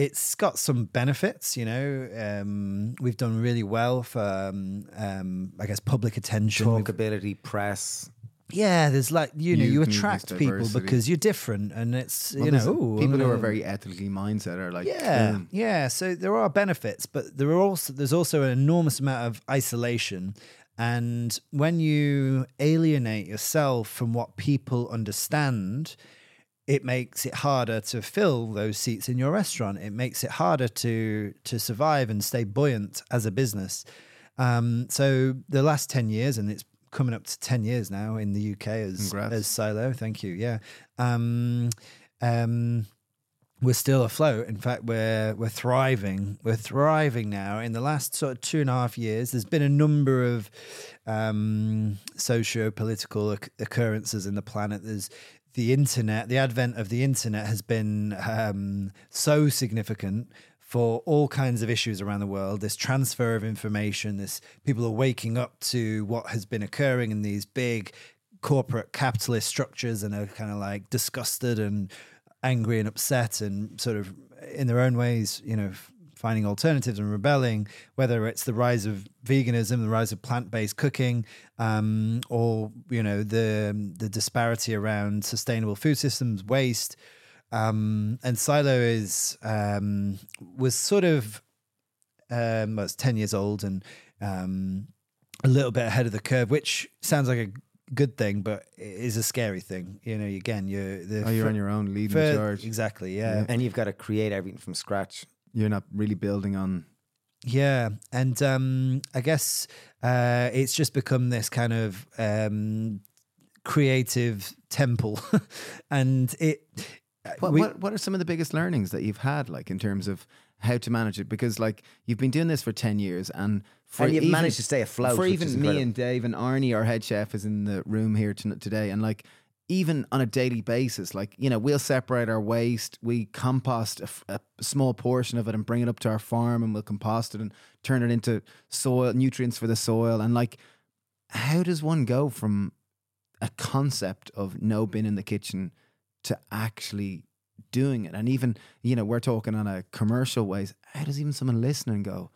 S3: It's got some benefits, you know. Um, we've done really well for, um, um, I guess, public attention. We've-
S1: talkability, press.
S3: yeah, there's like you know
S2: You
S3: you
S2: can use
S3: attract people because you're different, and it's
S2: Well,
S3: you know ooh,
S2: people
S3: I'm
S2: who are very ethically mindset are like,
S3: yeah,
S2: boom.
S3: yeah. So there are benefits, but there are also there's also an enormous amount of isolation. And when you alienate yourself from what people understand, it makes it harder to fill those seats in your restaurant. It makes it harder to to survive and stay buoyant as a business. Um, so the last ten years, and it's coming up to ten years now in the UK as
S2: Congrats.
S3: as Silo. Thank you. Yeah. Um, um, we're still afloat. In fact, we're we're thriving. We're thriving now. In the last sort of two and a half years, there's been a number of um, socio-political occurrences in the planet. There's the internet. The advent of the internet has been um, so significant for all kinds of issues around the world. This transfer of information, this people are waking up to what has been occurring in these big corporate capitalist structures and are kind of like disgusted and angry and upset and sort of in their own ways, you know, finding alternatives and rebelling, whether it's the rise of veganism, the rise of plant-based cooking, um, or you know the the disparity around sustainable food systems, waste, um, and Silo is um, was sort of um, well, it's ten years old and um, a little bit ahead of the curve, which sounds like a good thing, but it is a scary thing. You know, again, you're the
S2: Oh, you're
S3: fir-
S2: on your own, leading
S3: fir-
S2: the charge.
S3: Exactly. Yeah.
S1: And you've got to create everything from scratch.
S2: You're not really building on.
S3: Yeah, and um, I guess uh, it's just become this kind of um, creative temple, and it.
S2: What,
S3: we-
S2: what What are some of the biggest learnings that you've had, like in terms of how to manage it? Because like you've been doing this for ten years, and for
S1: And you've
S2: even-
S1: managed to stay afloat,
S2: For even me and Dave and Arnie, our head chef, is in the room here to, today, and like even on a daily basis, like you know, we'll separate our waste, we compost a, small portion of it and bring it up to our farm, and we'll compost it and turn it into soil nutrients for the soil, and like how does one go from a concept of no bin in the kitchen to actually doing it? And even, you know, we're talking on a commercial ways. How does even someone listening go,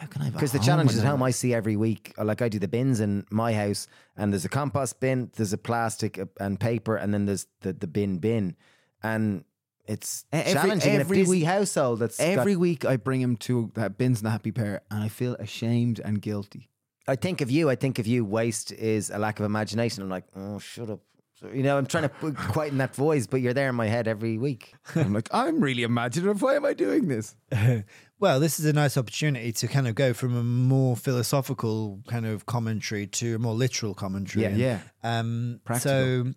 S2: how can I have
S1: Because the
S2: home
S1: challenges at home? I see every week, like I do the bins in my house, and there's a compost bin, there's a plastic uh, and paper, and then there's the, the bin bin. And it's
S2: Every-
S1: challenging in a
S2: every
S1: busy
S2: week-
S1: household that's got-
S2: Every week I bring him to that bins and the Happy Pear and I feel ashamed and guilty.
S1: I think of you. I think of you. Waste is a lack of imagination. I'm like, oh, shut up. So, you know, I'm trying to put- quieten that voice, but you're there in my head every week.
S2: I'm like, I'm really imaginative. Why am I doing this?
S3: well, this is a nice opportunity to kind of go from a more philosophical kind of commentary to a more literal commentary.
S1: Yeah.
S3: And,
S2: Yeah.
S3: Um,
S2: Practical.
S3: so,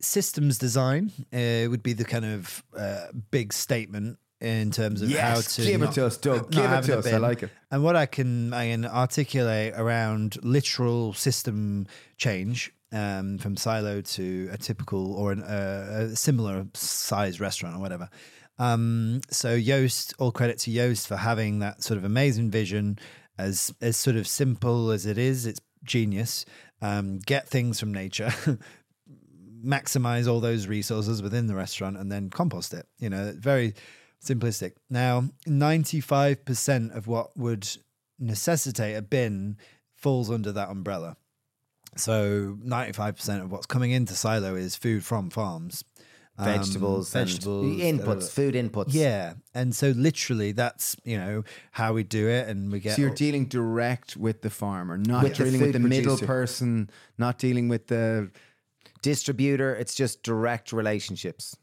S3: systems design uh, would be the kind of uh, big statement in terms of how to
S2: give it to us, Doug. Give it to
S3: a
S2: us. I like it.
S3: And what I can I can articulate around literal system change um, from silo to a typical or an, uh, a similar size restaurant or whatever. Um, so Joost, all credit to Joost for having that sort of amazing vision, as as sort of simple as it is. It's genius. Um, get things from nature. maximize all those resources within the restaurant and then compost it. You know, very simplistic. Now, 95% of what would necessitate a bin falls under that umbrella. So 95% of what's coming into Silo is food from farms. Um,
S1: Vegetables, and
S3: vegetables,
S1: inputs,
S3: uh,
S1: food inputs.
S3: yeah, and so literally, that's you know how we do it, and we get
S2: So you're dealing direct with the farmer, not
S1: With the
S2: dealing with
S1: food
S2: the middle person, not dealing with the.
S1: Distributor, it's just direct relationships.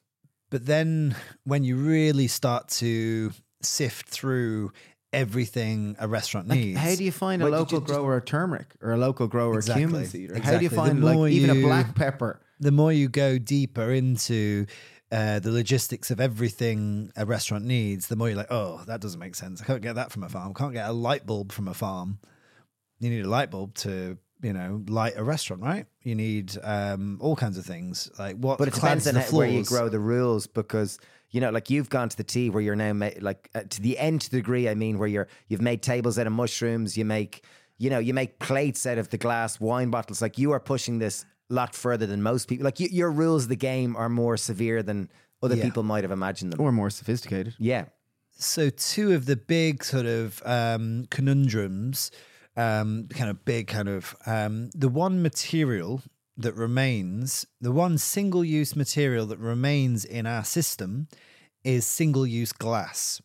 S3: But then when you really start to sift through everything a restaurant needs,
S2: How do you find a
S1: Wait,
S2: local
S1: just-
S2: grower of turmeric or a local grower
S3: Exactly.
S2: of cumin seed? Or How do you find like
S3: more
S2: even a black pepper?
S3: the more you go deeper into uh, the logistics of everything a restaurant needs, the more you're like, oh, that doesn't make sense. I can't get that from a farm. I can't get a light bulb from a farm. You need a light bulb to, you know, light a restaurant, right? You need um, all kinds of things. Like what
S1: But it depends on
S3: the
S1: how, where you grow the rules because you know, like you've gone to the tea where you're now ma- like uh, to the nth degree. I mean, where you're you've made tables out of mushrooms. You make you know you make plates out of the glass wine bottles. Like you are pushing this a lot further than most people. Like you, your rules of the game are more severe than other
S3: Yeah.
S1: people might have imagined them.
S2: Or more sophisticated.
S1: yeah.
S3: So two of the big sort of um, conundrums, um, kind of big kind of um, the one material that remains, the one single-use material that remains in our system is single-use glass.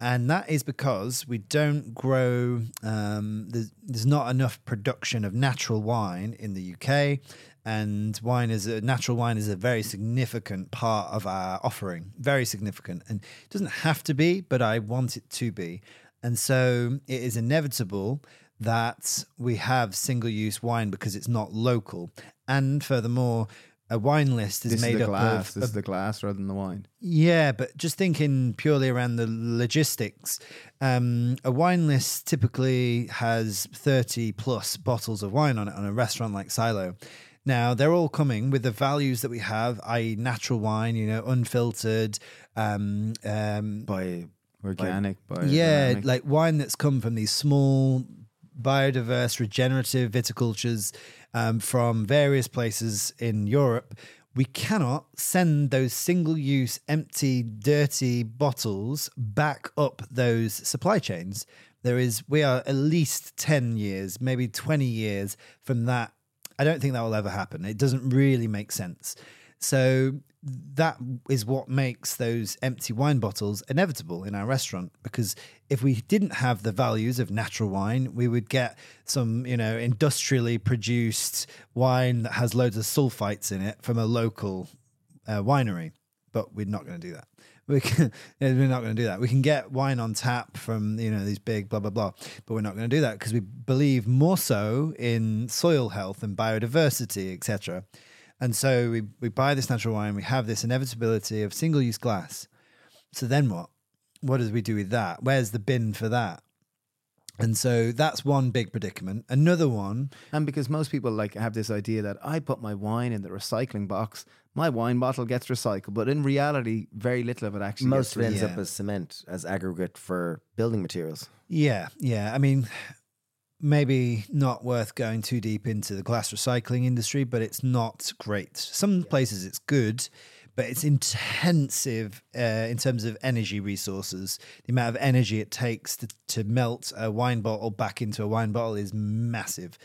S3: And that is because we don't grow, um, there's, there's not enough production of natural wine in the UK. And wine is a natural wine is a very significant part of our offering, very significant. And it doesn't have to be, but I want it to be. And so it is inevitable that we have single use wine because it's not local. And furthermore, a wine list is
S2: This is
S3: made
S2: the
S3: up
S2: glass.
S3: of,
S2: This is the glass rather than the wine.
S3: yeah, but just thinking purely around the logistics, um, a wine list typically has 30 plus bottles of wine on it on a restaurant like Silo. Now, they're all coming with the values that we have, i.e., natural wine, you know, unfiltered, um, um,
S1: By
S2: Organic.
S3: By Yeah,
S2: biodynamic.
S3: like wine that's come from these small, biodiverse, regenerative viticultures um, from various places in Europe. We cannot send those single use, empty, dirty bottles back up those supply chains. There is, we are at least 10 years, maybe 20 years from that. I don't think that will ever happen. It doesn't really make sense. So that is what makes those empty wine bottles inevitable in our restaurant because if we didn't have the values of natural wine we would get some you know industrially produced wine that has loads of sulfites in it from a local uh, winery but we're not going to do that we can, we're not going to do that we can get wine on tap from you know these big blah blah blah but we're not going to do that because we believe more so in soil health and biodiversity etc and so we, we buy this natural wine, we have this inevitability of single use glass. So then what? What do we do with that? Where's the bin for that? And so that's one big predicament. Another one,
S2: And because most people like have this idea that I put my wine in the recycling box, my wine bottle gets recycled, but in reality, very little of it actually
S1: Most
S2: gets
S1: ends
S3: Yeah.
S1: up as cement, as aggregate for building materials.
S3: yeah, yeah. I mean, maybe not worth going too deep into the glass recycling industry, but it's not great. Some places it's good, but it's intensive uh, in terms of energy resources. The amount of energy it takes to, to melt a wine bottle back into a wine bottle is massive.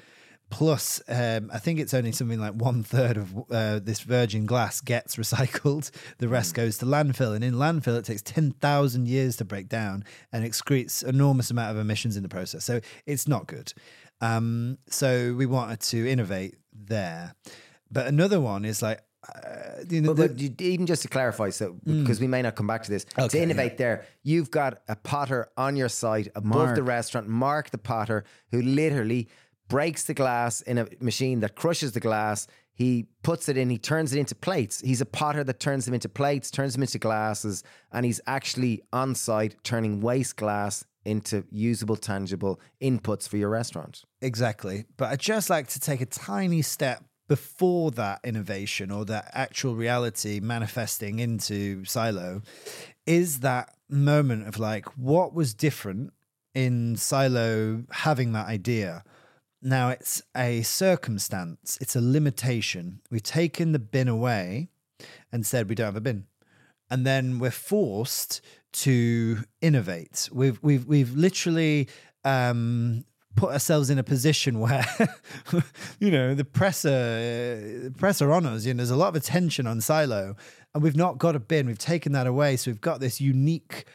S3: Plus, um, I think it's only something like one third of uh, this virgin glass gets recycled. The rest goes to landfill, and in landfill, it takes ten thousand years to break down and excretes enormous amount of emissions in the process. So it's not good. Um, so we wanted to innovate there. But another one is like, uh, you know,
S1: But,
S3: the-
S1: but you- even just to clarify, so because we may not come back to this,
S3: Okay,
S1: to innovate there, you've got a potter on your site above the restaurant, Mark the potter, who literally breaks the glass in a machine that crushes the glass. He puts it in, he turns it into plates. He's a potter that turns them into plates, turns them into glasses, and he's actually on site turning waste glass into usable, tangible inputs for your restaurant.
S3: Exactly. But I'd just like to take a tiny step before that innovation or that actual reality manifesting into Silo is that moment of like, what was different in Silo having that idea? Now it's a circumstance, it's a limitation. We've taken the bin away and said we don't have a bin. And then we're forced to innovate. We've we've we've literally um, put ourselves in a position where you know the pressure the pressure on us. You know, there's a lot of attention on Silo, and we've not got a bin. We've taken that away, so we've got this unique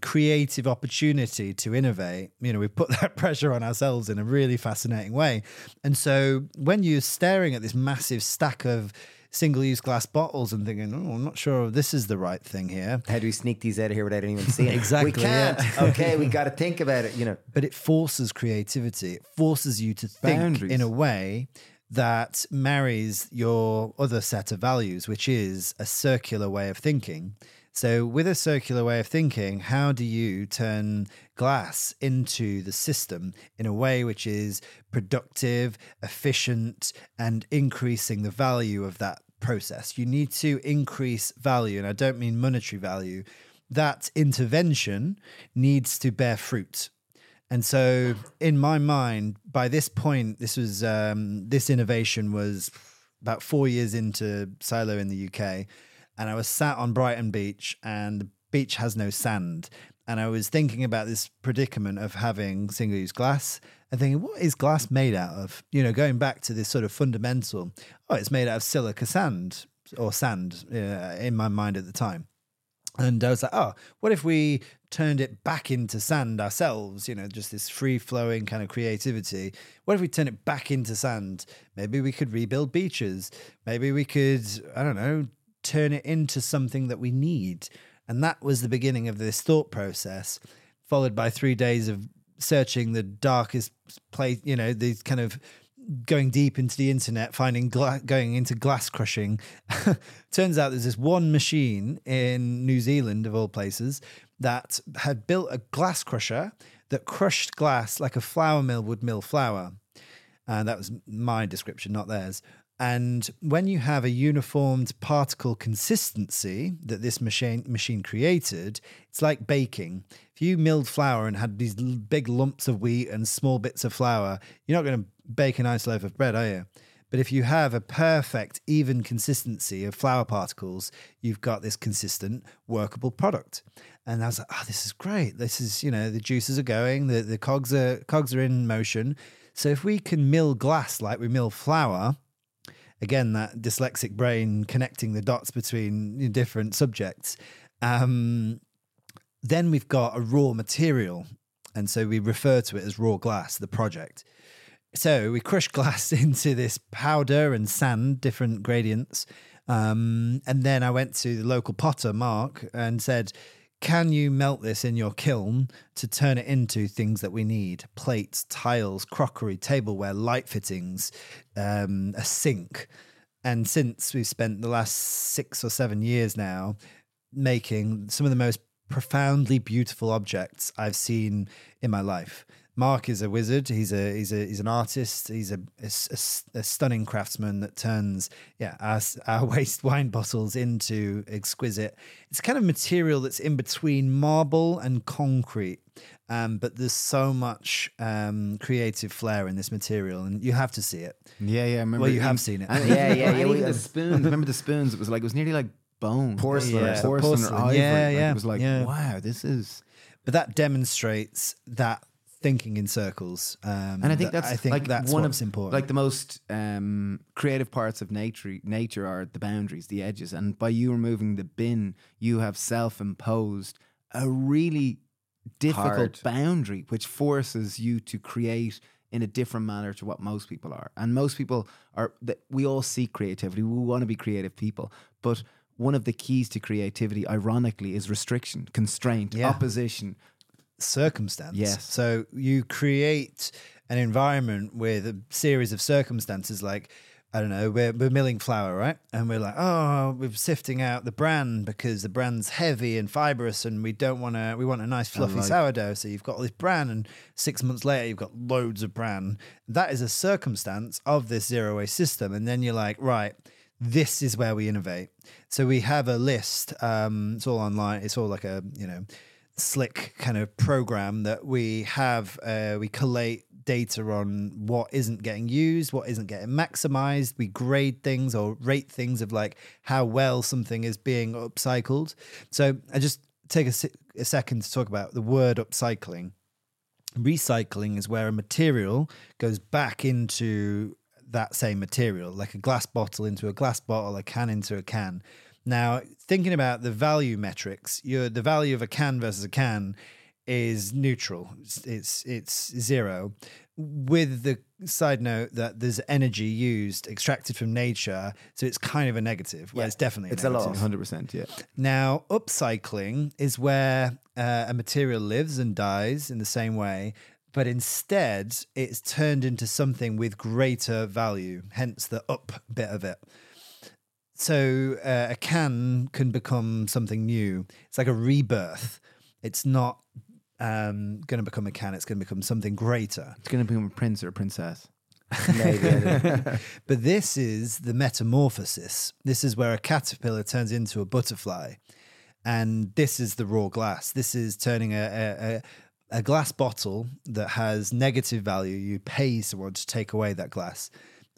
S3: creative opportunity to innovate. You know, we've put that pressure on ourselves in a really fascinating way. And so when you're staring at this massive stack of single use glass bottles and thinking, oh, I'm not sure this is the right thing here.
S1: How do we sneak these out of here without anyone seeing?
S3: Exactly,
S1: We can't.
S3: yeah.
S1: okay, we got to think about it. You know,
S3: But it forces creativity. It forces you to think
S2: Boundaries.
S3: in a way that marries your other set of values, which is a circular way of thinking. So, with a circular way of thinking, how do you turn glass into the system in a way which is productive, efficient, and increasing the value of that process? You need to increase value, and I don't mean monetary value. That intervention needs to bear fruit. And so, in my mind, by this point, this was um, this innovation was about four years into Silo in the UK, and I was sat on Brighton Beach, and the beach has no sand, and I was thinking about this predicament of having single-use glass, and thinking, what is glass made out of? You know, going back to this sort of fundamental. Oh, it's made out of silica sand or sand uh, in my mind at the time. And I was like, oh, what if we turned it back into sand ourselves? You know, just this free flowing kind of creativity. What if we turn it back into sand? Maybe we could rebuild beaches. Maybe we could, I don't know, turn it into something that we need. And that was the beginning of this thought process, followed by three days of searching the darkest place, you know, these kind of going deep into the internet, finding gla- going into glass crushing. Turns out there's this one machine in New Zealand, of all places, that had built a glass crusher that crushed glass like a flour mill would mill flour. And that was my description, not theirs. And when you have a uniformed particle consistency that this machine machine created, it's like baking. If you milled flour and had these big lumps of wheat and small bits of flour, you're not going to bake a nice loaf of bread, are you? But if you have a perfect, even consistency of flour particles, you've got this consistent, workable product. And I was like, oh, this is great. This is, you know, the juices are going, the, the cogs are cogs are in motion. So if we can mill glass like we mill flour, again, that dyslexic brain connecting the dots between different subjects, um, then we've got a raw material. And so we refer to it as raw glass, the project. So we crush glass into this powder and sand, different gradients. Um, and then I went to the local potter, Mark, and said, Can you melt this in your kiln to turn it into things that we need? Plates, tiles, crockery, tableware, light fittings, um, a sink. And since we've spent the last six or seven years now making some of the most profoundly beautiful objects I've seen in my life. Mark is a wizard. He's a he's a he's an artist. He's a, a, a- a stunning craftsman that turns yeah our, our waste wine bottles into exquisite. It's kind of material that's in between marble and concrete. Um, but there's so much um, creative flair in this material, and you have to see it.
S2: Yeah, yeah. I remember.
S3: Well, you have seen it.
S2: and
S1: Yeah,
S2: even-
S1: yeah,
S2: and
S1: yeah, we-
S2: the spoons. Remember the spoons? It was like it was nearly like bone,
S1: Porcelain
S2: yeah,
S3: something.
S2: porcelain,
S3: Porcelain.
S2: or ivory.
S3: Yeah,
S2: Like,
S3: yeah,
S2: It was like,
S3: yeah.
S2: wow, this is.
S3: But that demonstrates that thinking in circles. Um,
S2: And I think that's
S3: I think
S2: like
S3: that's
S2: one of
S3: important.
S2: like the most um, creative parts of nature. Nature are the boundaries, the edges, and by you removing the bin, you have self-imposed a really difficult
S1: Hard.
S2: boundary, which forces you to create in a different manner to what most people are. And most people are that we all seek creativity. We want to be creative people, but one of the keys to creativity, ironically, is restriction, constraint,
S3: Yeah.
S2: opposition.
S3: Circumstance.
S2: Yes.
S3: So you create an environment with a series of circumstances like I don't know, we're, we're milling flour, right? And we're like, oh, we're sifting out the bran because the bran's heavy and fibrous and we don't want to, we want a nice fluffy
S2: like-
S3: sourdough. So you've got all this bran and six months later, you've got loads of bran. That is a circumstance of this zero waste system. And then you're like, right, this is where we innovate. So we have a list. Um, it's all online. It's all like a, you know, slick kind of program that we have uh, we collate data on what isn't getting used what isn't getting maximized. We grade things or rate things of like how well something is being upcycled. So i just take a, a second to talk about the word upcycling. Recycling is where a material goes back into that same material, like a glass bottle into a glass bottle, a can into a can. Now, thinking about the value metrics, you the value of a can versus a can is neutral. It's it's, it's zero. With the side note that there's energy used extracted from nature, so it's kind of a negative. Well,
S1: Yeah,
S3: it's definitely
S1: it's a
S3: negative.
S1: loss.
S2: Hundred percent, yeah.
S3: Now, upcycling is where uh, a material lives and dies in the same way, but instead it's turned into something with greater value, hence the up bit of it. So uh, a can can become something new. It's like a rebirth. It's not um, going to become a can, it's going to become something greater.
S2: It's going to become a prince or a princess.
S3: But this is the metamorphosis. This is where a caterpillar turns into a butterfly. And this is the raw glass. This is turning a, a, a, a glass bottle that has negative value. You pay someone to take away that glass.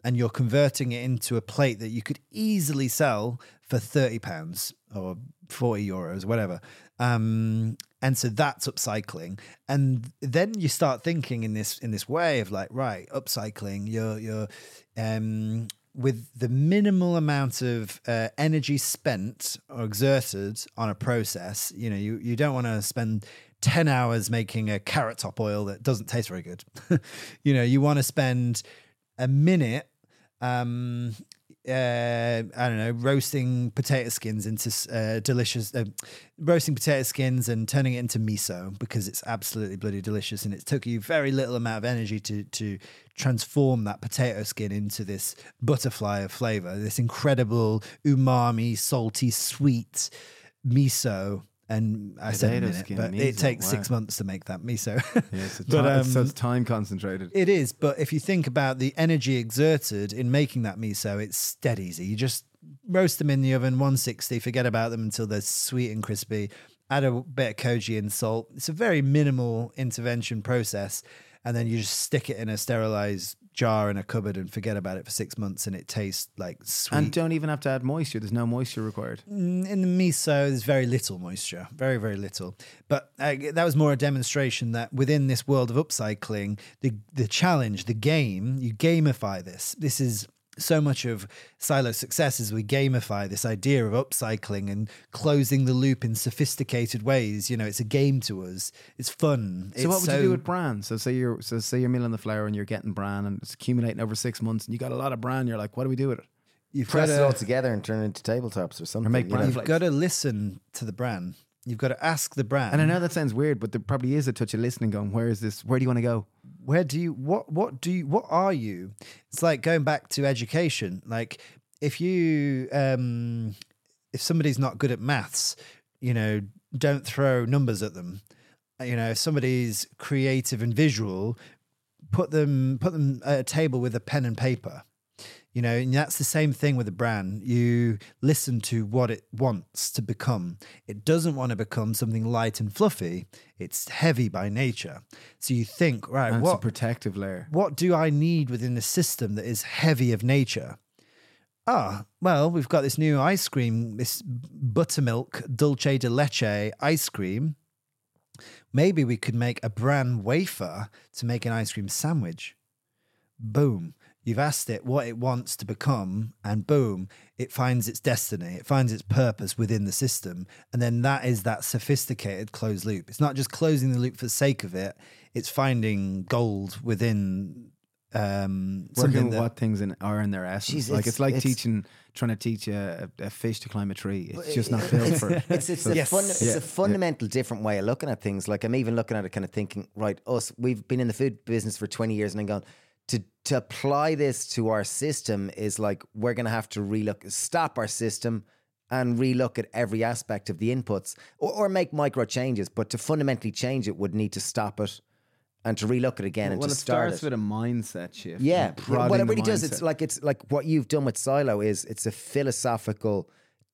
S3: And you're converting it into a plate that you could easily sell for 30 pounds or 40 euros, whatever. Um, and so that's upcycling. And then you start thinking in this in this way of like, right, upcycling, you're you're um with the minimal amount of uh, energy spent or exerted on a process, you know, you, you don't want to spend 10 hours making a carrot top oil that doesn't taste very good. you know, you want to spend a minute um uh, I don't know, roasting potato skins into uh, delicious, uh, roasting potato skins and turning it into miso because it's absolutely bloody delicious. And it took you very little amount of energy to to transform that potato skin into this butterfly of flavor, this incredible umami, salty, sweet miso. And I said a minute, but it takes six months to make that miso.
S2: Yeah, so,
S3: But,
S2: time, so
S3: um,
S2: it's time concentrated.
S3: It is, but if you think about the energy exerted in making that miso, it's dead easy. You just roast them in the oven, 160, forget about them until they're sweet and crispy. Add a bit of koji and salt. It's a very minimal intervention process. And then you just stick it in a sterilized jar in a cupboard and forget about it for six months and it tastes like sweet.
S2: and don't even have to add moisture. There's no moisture required.
S3: Mm, in the miso, there's very little moisture, very very little. But uh, that was more a demonstration that within this world of upcycling, the the challenge, the game, you gamify this. This is so much of Silo's success is we gamify this idea of upcycling and closing the loop in sophisticated ways. You know, it's a game to us. It's fun.
S2: So what
S3: It's
S2: would you do with bran? So say you're so say you're milling the flour and you're getting bran and it's accumulating over six months and you got a lot of bran. You're like, what do we do with it?
S3: You've
S1: Press
S3: got
S1: it all together and turn it into tabletops or something.
S2: make
S1: you know?
S3: You've got to listen to the brand. You've got to ask the brand.
S2: And I know that sounds weird, but there probably is a touch of listening. Going, where is this? Where do you want to go?
S3: where do you what what do you what are you it's like going back to education like if you um if somebody's not good at maths you know don't throw numbers at them you know if somebody's creative and visual put them put them at a table with a pen and paper you know and that's the same thing with a brand you listen to what it wants to become it doesn't want to become something light and fluffy it's heavy by nature so you think right
S2: a
S3: what
S2: protective layer.
S3: what do I need within a system that is heavy of nature? Ah, well, we've got this new ice cream, this buttermilk dulce de leche ice cream. Maybe we could make a bran wafer to make an ice cream sandwich. Boom. You've asked it what it wants to become, and boom, it finds its destiny. It finds its purpose within the system. And then that is that sophisticated closed loop. It's not just closing the loop for the sake of it, it's finding gold within um,
S2: Working with
S3: that,
S2: what things in, are in their essence.
S1: Jeez,
S2: like
S1: it's-
S2: it's, like
S1: it's-
S2: teaching, trying to teach a, a, fish to climb a tree. It's just not built for it.
S1: It's it's, a,
S3: Yes.
S1: fun, it's
S2: Yeah.
S1: a fundamental different way of looking at things. Like I'm even looking at it, kind of thinking, right? Us, we've been in the food business for 20 years, and I'm going to to apply this to our system is like we're going to have to relook, stop our system, and relook at every aspect of the inputs, or, or make micro changes. But to fundamentally change it, would need to stop it and to relook it again and
S2: well,
S1: to
S2: it
S1: start
S2: starts
S1: it.
S2: with a mindset shift.
S1: Yeah,
S2: and
S1: yeah, what it really does, it's like it's like what you've done with Silo is it's a philosophical,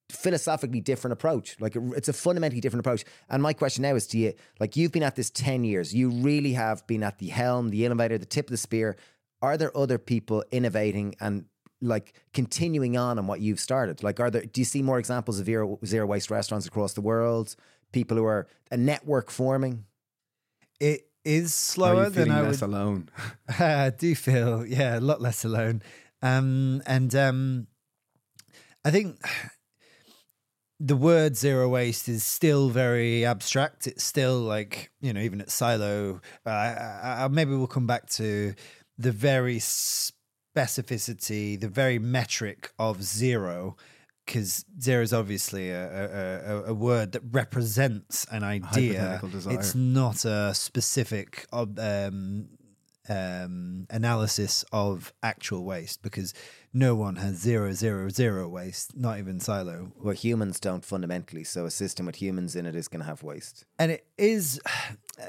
S1: philosophically different approach. Like it- it's a fundamentally different approach. And my question now is to you: like you've been at this ten years, you really have been at the helm, the innovator, the tip of the spear. Are there other people innovating and like continuing on on what you've started? Like, are there? Do you see more examples of zero, zero waste restaurants across the world? People who are a network forming.
S3: it is
S2: Are you
S3: slower than I
S2: less
S3: would
S2: alone.
S3: I do feel, yeah, a lot less alone. Um, and um, I think the word zero waste is still very abstract. It's still like, you know, even at Silo, uh, I, I, maybe we'll come back to the very specificity, the very metric of zero. Because zero is obviously a, a, a, word that represents an idea. It's not a specific um, um, analysis of actual waste because no one has zero zero zero waste, not even silo.
S1: Well, humans don't fundamentally, so a system with humans in it is going to have waste.
S3: And it is, uh,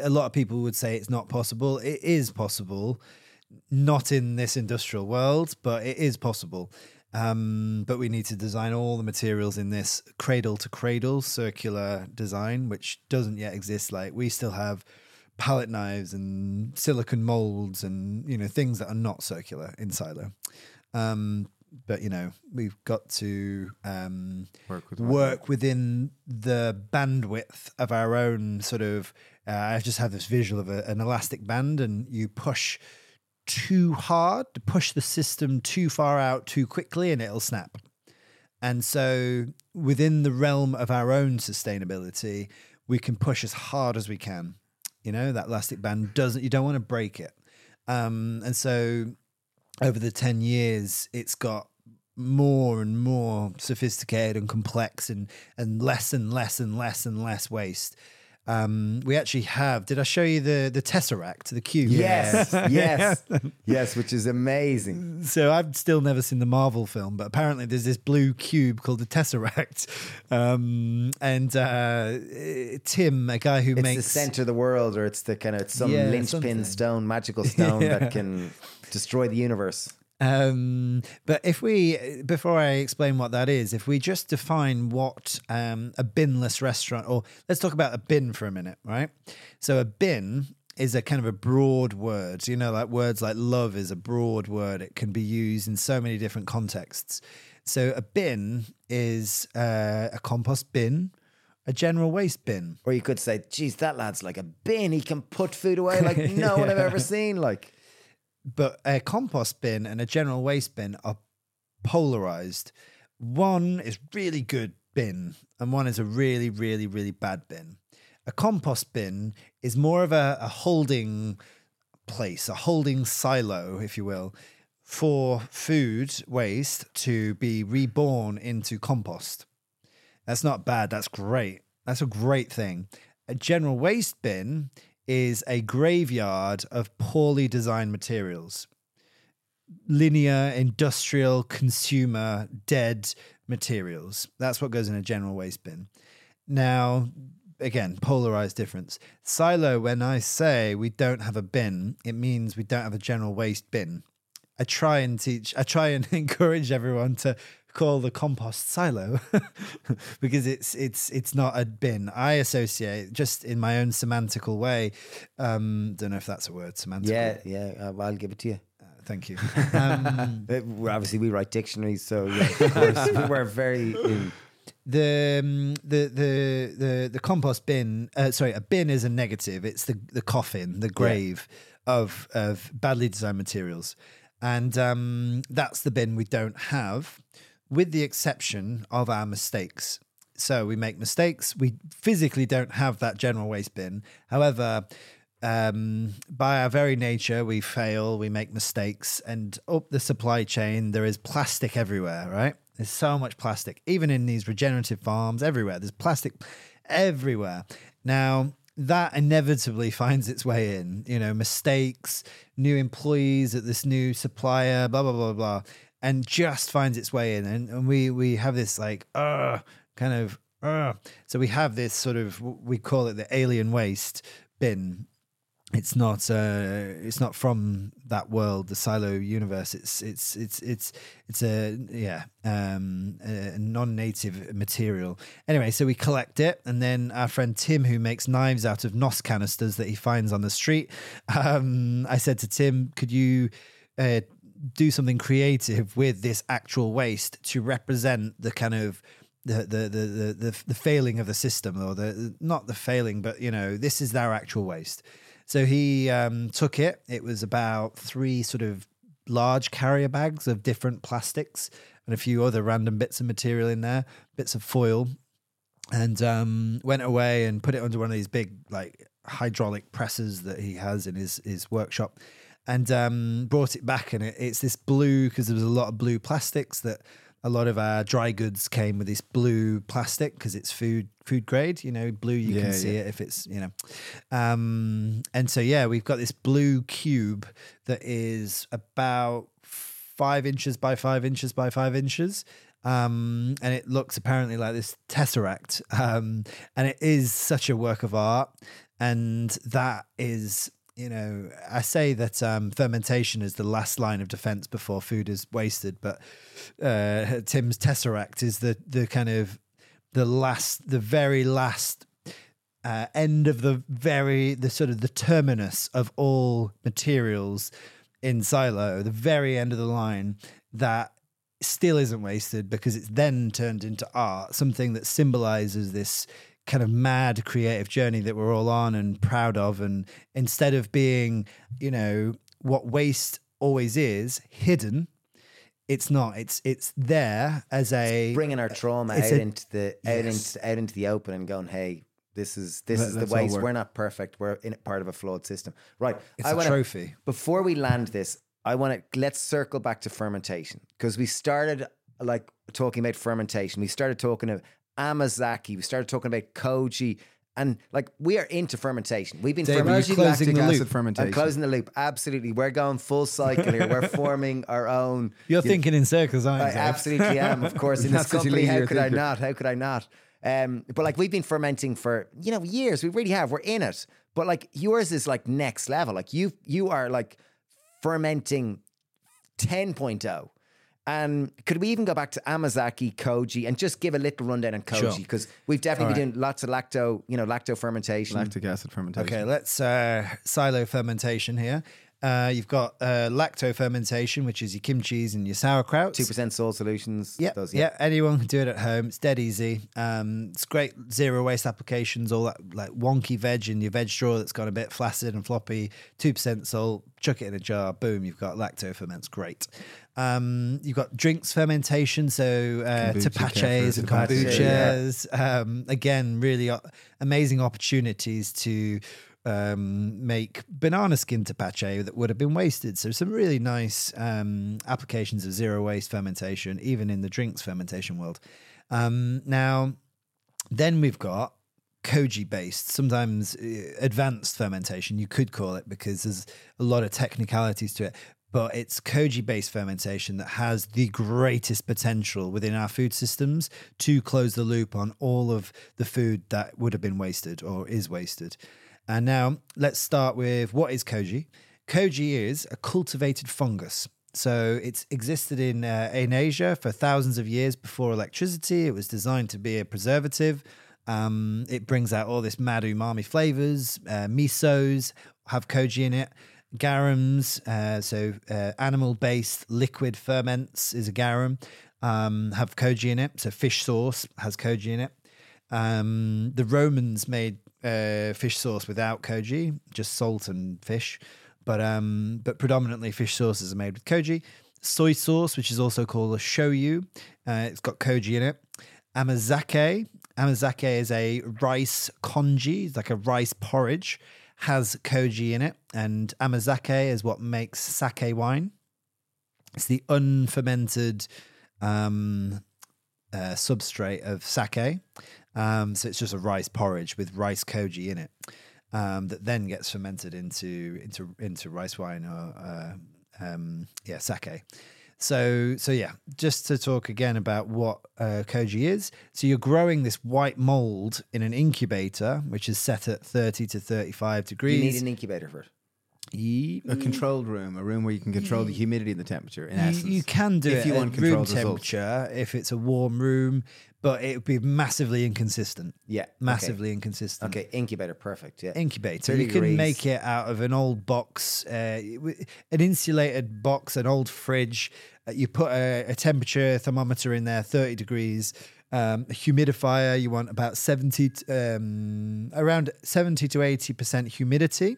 S3: a lot of people would say it's not possible. It is possible, not in this industrial world, but it is possible. Um, but we need to design all the materials in this cradle to cradle circular design, which doesn't yet exist. Like we still have palette knives and silicon molds and you know things that are not circular in silo. Um, but you know we've got to um,
S2: Work with
S3: work within the bandwidth of our own sort of. Uh, I just have this visual of a, an elastic band, and you push too hard to push the system too far out too quickly, and it'll snap. And so, within the realm of our own sustainability, we can push as hard as we can. You know, that elastic band doesn't, you don't want to break it. Um, and so, over the 10 years, it's got more and more sophisticated and complex and, and less and less and less and less waste. Um, we actually have. Did I show you the the tesseract, the cube?
S1: Yes, yes, yes, which is amazing.
S3: So I've still never seen the Marvel film, but apparently there's this blue cube called the Tesseract, um, and uh, Tim, a guy who
S1: It's
S3: makes
S1: the center of the world, or it's the kind of some
S3: Yeah,
S1: linchpin
S3: something.
S1: stone, magical stone
S3: Yeah.
S1: that can destroy the universe.
S3: Um, but if we, before I explain what that is, if we just define what um, a binless restaurant, or let's talk about a bin for a minute, right? So a bin is a kind of a broad word. You know, like words like love is a broad word. It can be used in so many different contexts. So a bin is uh, a compost bin, a general waste bin.
S1: Or you could say, geez, that lad's like a bin. He can put food away like no one I've ever seen. Like,
S3: but a compost bin and a general waste bin are polarized. One is really good bin, and one is a really, really, really bad bin. A compost bin is more of a, a holding place, a holding silo, if you will, for food waste to be reborn into compost. That's not bad. That's great. That's a great thing. A general waste bin is a graveyard of poorly designed materials. Linear, industrial, consumer, dead materials. That's what goes in a general waste bin. Now, again, polarized difference. Silo, when I say we don't have a bin, it means we don't have a general waste bin. I try and teach, I try and encourage everyone to call the compost silo because it's it's it's not a bin. I associate just in my own semantical way. Um, don't know if that's a word, semantical.
S1: yeah, yeah, uh, I'll give it to you.
S3: Thank you. Um,
S1: Uh, Obviously, we write dictionaries, so yeah, of course, we're very. In,
S3: the um, the the the the compost bin uh, sorry a bin is a negative it's the the coffin the grave of of badly designed materials and um, that's the bin we don't have with the exception of our mistakes so we make mistakes we physically don't have that general waste bin however um, by our very nature, we fail, we make mistakes, and up the supply chain, there is plastic everywhere, right? There's so much plastic, even in these regenerative farms, everywhere. There's plastic everywhere. Now, that inevitably finds its way in, you know, mistakes, new employees at this new supplier, blah, blah, blah, blah, and just finds its way in. And, and we, we have this like, uh, kind of, uh. so we have this sort of, we call it the alien waste bin it's not uh it's not from that world the silo universe it's it's it's it's it's a yeah um a non-native material anyway so we collect it and then our friend tim who makes knives out of nos canisters that he finds on the street um i said to tim could you uh do something creative with this actual waste to represent the kind of the the the the the, failing of the system or the not the failing but you know this is our actual waste so he um, took it. It was about three sort of large carrier bags of different plastics and a few other random bits of material in there, bits of foil, and um, went away and put it under one of these big like hydraulic presses that he has in his his workshop, and um, brought it back. And it, it's this blue because there was a lot of blue plastics that a lot of our dry goods came with this blue plastic because it's food food grade. You know, blue you
S2: Yeah,
S3: can see it if it's you know, um, and so yeah, we've got this blue cube that is about five inches by five inches by five inches. Um, and it looks apparently like this tesseract. Um, and it is such a work of art. And that is, you know, I say that um, fermentation is the last line of defense before food is wasted, but uh, Tim's tesseract is the the kind of the last, the very last uh, end of the very the sort of the terminus of all materials in silo, the very end of the line that still isn't wasted because it's then turned into art, something that symbolizes this kind of mad creative journey that we're all on and proud of. And instead of being, you know, what waste always is, hidden, it's not. It's it's there as a
S1: bringing our uh, trauma out
S3: a-
S1: into the out
S3: Yes.
S1: into out into the open and going, hey, this is this
S2: Let-
S1: is the waste. We're not perfect. We're in part of a flawed system. Right.
S3: it's
S1: I
S3: a
S1: wanna-
S3: trophy.
S1: Before we land this, I want to let's circle back to fermentation because we started like talking about fermentation. We started talking about Amazake. We started talking about koji And like we are into fermentation. We've been
S3: you
S1: fermenting.
S3: closing
S2: lactic
S3: the
S2: acid
S3: loop?
S2: fermentation.
S1: I'm closing the loop. Absolutely. We're going full cycle here. We're forming our own.
S3: You're thinking in circles, aren't you?
S1: I absolutely am, of course, in this company. How could I not? How could I not? Um, but like we've been fermenting for you know years. We really have. We're in it. But like yours is like next level. Like you you are like fermenting 10.0. And could we even go back to Amazake, Koji, and just give a little rundown on Koji? Because we've definitely been doing lots of lacto, you know, lacto fermentation.
S2: Lactic acid fermentation.
S3: Okay, let's uh, silo fermentation here. Uh, you've got uh, lacto fermentation, which is your kimchi's and your sauerkraut.
S1: Two percent salt solutions.
S3: Yeah,
S1: those,
S3: yeah, anyone can do it at home. It's dead easy. Um, it's great zero waste applications. All that like wonky veg in your veg straw that's got a bit flaccid and floppy. Two percent salt. Chuck it in a jar. Boom, you've got lacto ferments. Great. Um, you've got drinks fermentation, so uh,
S2: Kombucha,
S3: tepaches and kombuchas. Um, again, really uh, amazing opportunities to um, make banana skin tepache that would have been wasted. So some really nice um, applications of zero waste fermentation, even in the drinks fermentation world. Um, now, then we've got koji based, sometimes uh, advanced fermentation, you could call it, because there's a lot of technicalities to it. But it's koji based fermentation that has the greatest potential within our food systems to close the loop on all of the food that would have been wasted or is wasted. And now let's start with what is koji? Koji is a cultivated fungus. So it's existed in uh, in Asia for thousands of years before electricity. It was designed to be a preservative. Um, it brings out all this mad umami flavors. Uh, misos have koji in it. Garums, uh, so uh, animal-based liquid ferments is a garum, um, have koji in it. So fish sauce has koji in it. Um, the Romans made uh, fish sauce without koji, just salt and fish, but um, but predominantly fish sauces are made with koji. Soy sauce, which is also called a shoyu, uh, it's got koji in it. Amazake, amazake is a rice congee, it's like a rice porridge, has koji in it, and amazake is what makes sake wine. It's the unfermented um, uh, substrate of sake. Um, so it's just a rice porridge with rice koji in it um, that then gets fermented into into into rice wine or uh, um, yeah sake. So so yeah, just to talk again about what uh, koji is. So you're growing this white mold in an incubator, which is set at thirty to thirty-five degrees.
S1: You need an incubator for it.
S3: Ye-
S2: A controlled room, a room where you can control the humidity and the temperature. In
S3: you,
S2: essence,
S3: you can do
S2: if
S3: it
S2: you
S3: at
S2: want
S3: room
S2: controlled results.
S3: temperature if it's a warm room, but it would be massively inconsistent.
S1: Yeah. okay.
S3: Massively inconsistent.
S1: Okay, incubator, perfect. Yeah.
S3: Incubator.
S1: 30
S3: You can
S1: degrees.
S3: make it out of an old box, uh, w- an insulated box, an old fridge. Uh, you put a, a temperature thermometer in there, 30 degrees. Um, a humidifier, you want about 70, t- um, around 70 to 80% humidity.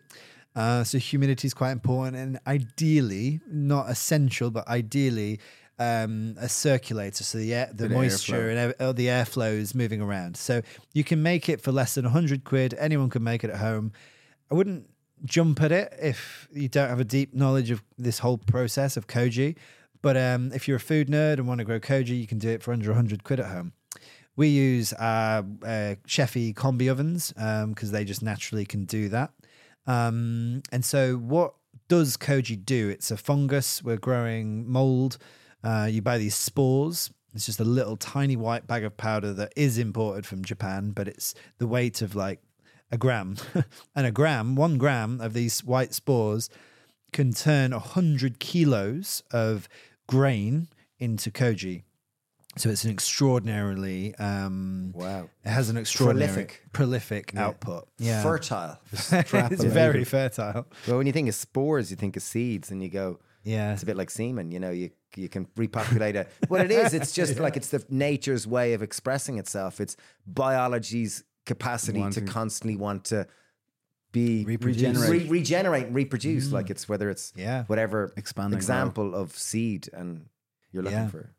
S3: Uh, so humidity is quite important, and ideally, not essential, but ideally, um, a circulator, so the air, the
S2: Bit
S3: moisture
S2: airflow.
S3: and ev- uh, the airflow is moving around. So you can make it for less than 100 quid. Anyone can make it at home. I wouldn't jump at it if you don't have a deep knowledge of this whole process of koji. But um, if you're a food nerd and want to grow koji, you can do it for under 100 quid at home. We use our uh, Chefy combi ovens because they just naturally can do that. Um, and so, what does koji do? It's a fungus. We're growing mold. Uh, you buy these spores. It's just a little tiny white bag of powder that is imported from Japan, but it's the weight of like a gram. and a gram, one gram of these white spores can turn 100 kilos of grain into koji. So it's an extraordinarily, um,
S1: Wow.
S3: it has an extraordinary
S1: Prolific.
S3: prolific output. Yeah.
S1: Fertile.
S3: it's very fertile.
S1: well, when you think of spores, you think of seeds, and you go,
S3: Yeah.
S1: it's a bit like semen. You know, you you can repopulate it. What it is, it's just like it's the nature's way of expressing itself. It's biology's capacity
S2: Wanting-
S1: to constantly want to be
S2: Regenerate.
S1: re- regenerate, and reproduce. Like it's whether it's
S3: Yeah.
S1: whatever
S2: Expand and grow.
S1: example of seed, and you're looking
S3: Yeah.
S1: for.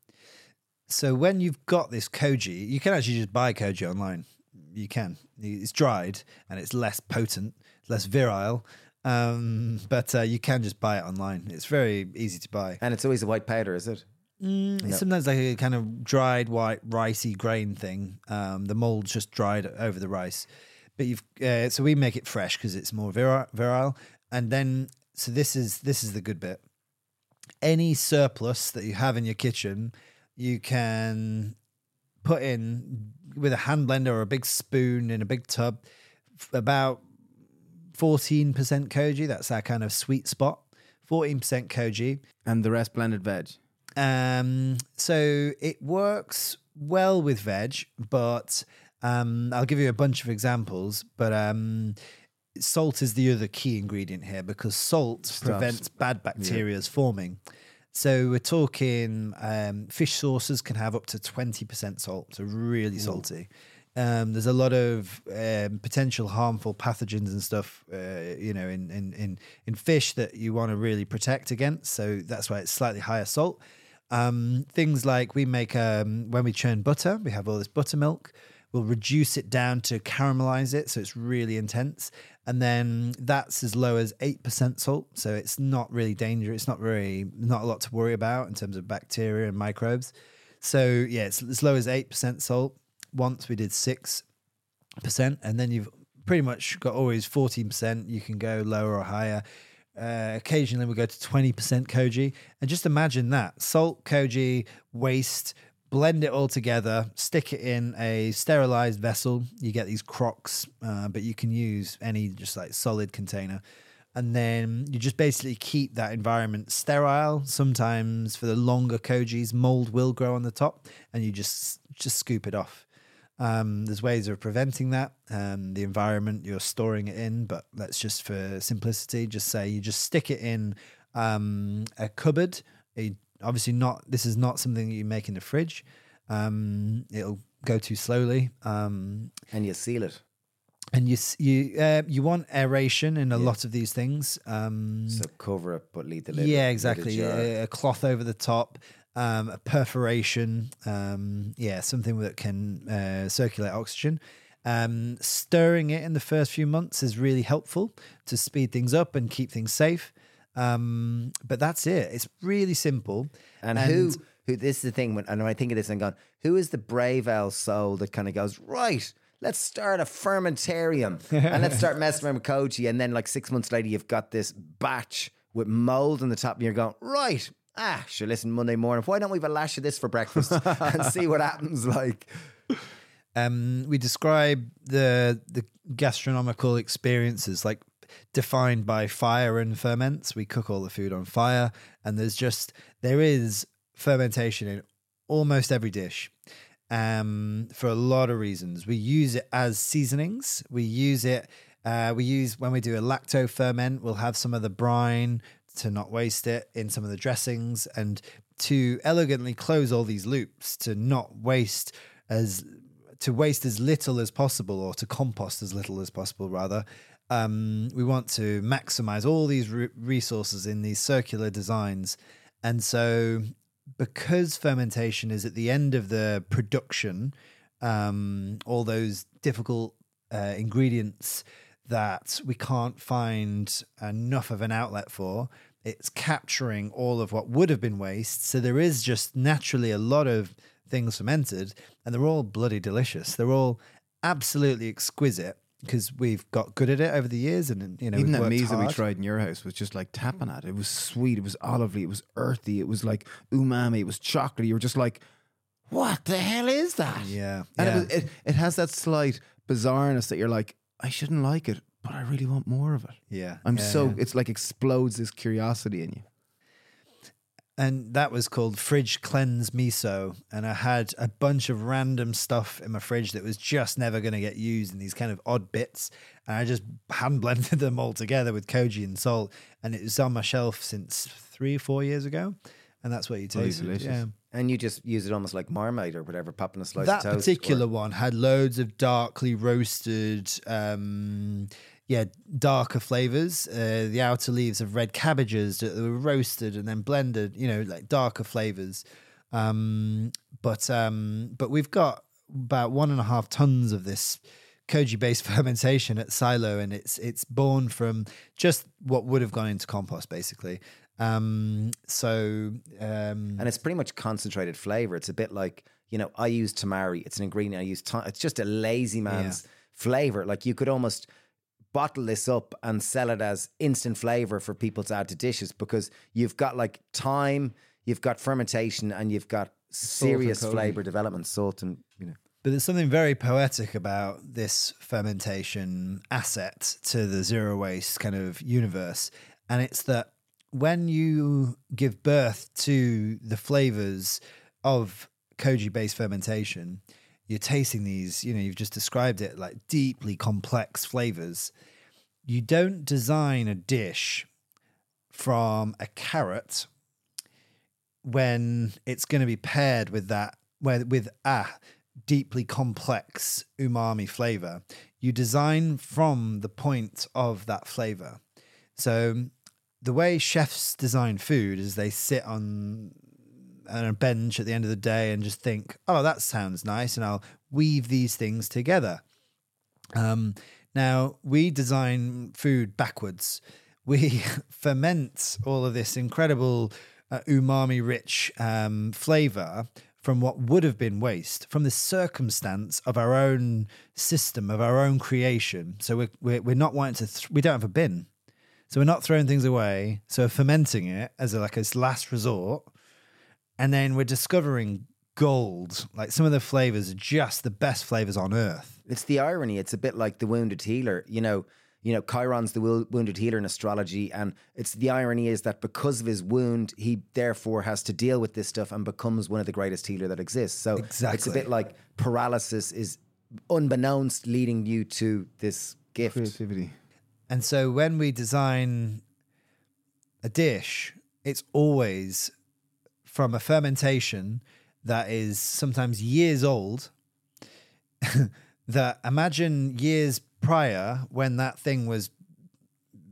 S3: So when you've got this koji, you can actually just buy koji online. You can. It's dried and it's less potent, less virile, um, but uh, you can just buy it online. It's very easy to buy.
S1: And it's always a white powder, is it?
S3: Mm, it's sometimes like a kind of dried white ricey grain thing. Um, the mold's just dried over the rice. but you've uh, so we make it fresh because it's more virile, virile, and then so this is this is the good bit. Any surplus that you have in your kitchen, you can put in with a hand blender or a big spoon in a big tub about 14% koji. That's our kind of sweet spot. 14% koji.
S2: And the rest blended veg.
S3: Um, so it works well with veg, but um, I'll give you a bunch of examples. But um, salt is the other key ingredient here because salt prevents bad bacteria's forming. So we're talking um, fish sauces can have up to 20% salt, so really salty. Um, there's a lot of um, potential harmful pathogens and stuff, uh, you know, in, in, in, in fish that you want to really protect against. So that's why it's slightly higher salt. Um, things like we make um, when we churn butter, we have all this buttermilk. We'll reduce it down to caramelize it, so it's really intense, and then that's as low as eight percent salt. So it's not really dangerous. It's not very not a lot to worry about in terms of bacteria and microbes. So yeah, it's as low as eight percent salt. Once we did six percent, and then you've pretty much got always fourteen percent. You can go lower or higher. Uh, occasionally we go to 20% koji and just imagine that salt koji waste blend it all together stick it in a sterilized vessel you get these crocks uh, but you can use any just like solid container and then you just basically keep that environment sterile sometimes for the longer kojis mold will grow on the top and you just just scoop it off um, there's ways of preventing that. Um, the environment you're storing it in, but let's just for simplicity, just say you just stick it in um, a cupboard. A- obviously, not this is not something that you make in the fridge. Um, it'll go too slowly. Um,
S1: And you seal it.
S3: and you you uh, you want aeration in a lot of these things. Um,
S1: So cover it, but leave the lid.
S3: yeah, exactly. A, a cloth over the top, um, a perforation. Um, yeah, something that can uh, circulate oxygen. Um, stirring it in the first few months is really helpful to speed things up and keep things safe. Um, but that's it. It's really simple.
S1: And, who, who? This is the thing. When, and when I think of this, I'm going, who is the brave old soul that kind of goes right? Let's start a fermentarium and let's start messing around with koji. And then, like six months later, you've got this batch with mold on the top, and you're going right. Ah, sure. Listen, Monday morning. Why don't we have a lash of this for breakfast and see what happens? Like,
S3: um, we describe the the gastronomical experiences like defined by fire and ferments. We cook all the food on fire, and there's just there is fermentation in almost every dish. Um, for a lot of reasons, we use it as seasonings. We use it. Uh, we use when we do a lacto ferment. We'll have some of the brine to not waste it in some of the dressings, and to elegantly close all these loops to not waste as to waste as little as possible or to compost as little as possible rather um, we want to maximize all these re- resources in these circular designs. And so because fermentation is at the end of the production um, all those difficult uh, ingredients that we can't find enough of an outlet for it's capturing all of what would have been waste. So there is just naturally a lot of things fermented, and they're all bloody delicious. They're all absolutely exquisite because we've got good at it over the years, and you know,
S2: Even that
S3: worked
S2: mise that we tried in your house was just like tapping at it. It was sweet. It was olively. It was earthy. It was like umami. It was chocolatey. You were just like, what the hell is that?
S3: Yeah,
S2: And
S3: yeah.
S2: it, was, it, it has that slight bizarreness that you're like, I shouldn't like it, but I really want more of it.
S3: yeah.
S2: I'm
S3: yeah,
S2: so,
S3: yeah.
S2: it's like explodes this curiosity in you.
S3: And that was called fridge cleanse miso and i had a bunch of random stuff in my fridge that was just never going to get used in these kind of odd bits. And i just hand blended them all together with koji and salt. And it was on my shelf since three four years ago. And that's what you tasted
S2: delicious.
S3: yeah.
S1: And you just use it almost like marmite or whatever, popping a slice
S3: that
S1: of toast.
S3: particular
S1: or-
S3: one had loads of darkly roasted um yeah darker flavors uh, the outer leaves of red cabbages that were roasted and then blended you know like darker flavors um but um but we've got about one and a half tons of this koji based fermentation at silo and it's it's born from just what would have gone into compost basically um so um
S1: and it's pretty much concentrated flavor. It's a bit like you know I use tamari. It's an ingredient I use. To- it's just a lazy man's flavor. Like you could almost bottle this up and sell it as instant flavor for people to add to dishes because you've got like time, you've got fermentation, and you've got serious flavor development, salt, and you know.
S3: But there's something very poetic about this fermentation asset to the zero waste kind of universe. And it's that when you give birth to the flavors of koji based fermentation, you're tasting these, you know, you've just described it like deeply complex flavors. You don't design a dish from a carrot when it's going to be paired with that where with a deeply complex umami flavor you design from the point of that flavor so the way chefs design food is they sit on on a bench at the end of the day and just think oh that sounds nice and i'll weave these things together um, now we design food backwards. We ferment all of this incredible uh, umami rich um, flavor from what would have been waste, from the circumstance of our own system, of our own creation. So we're, we're, we're not wanting to, th- we don't have a bin. So we're not throwing things away. So fermenting it as a, like a last resort. And then we're discovering gold. Like some of the flavors are just the best flavors on earth.
S1: It's the irony. It's a bit like the wounded healer. You know, you know, Chiron's the wo- wounded healer in astrology, and it's the irony is that because of his wound, he therefore has to deal with this stuff and becomes one of the greatest healer that exists. So exactly. it's a bit like paralysis is unbeknownst leading you to this gift.
S2: Creativity.
S3: And so when we design a dish, it's always from a fermentation that is sometimes years old. that imagine years prior when that thing was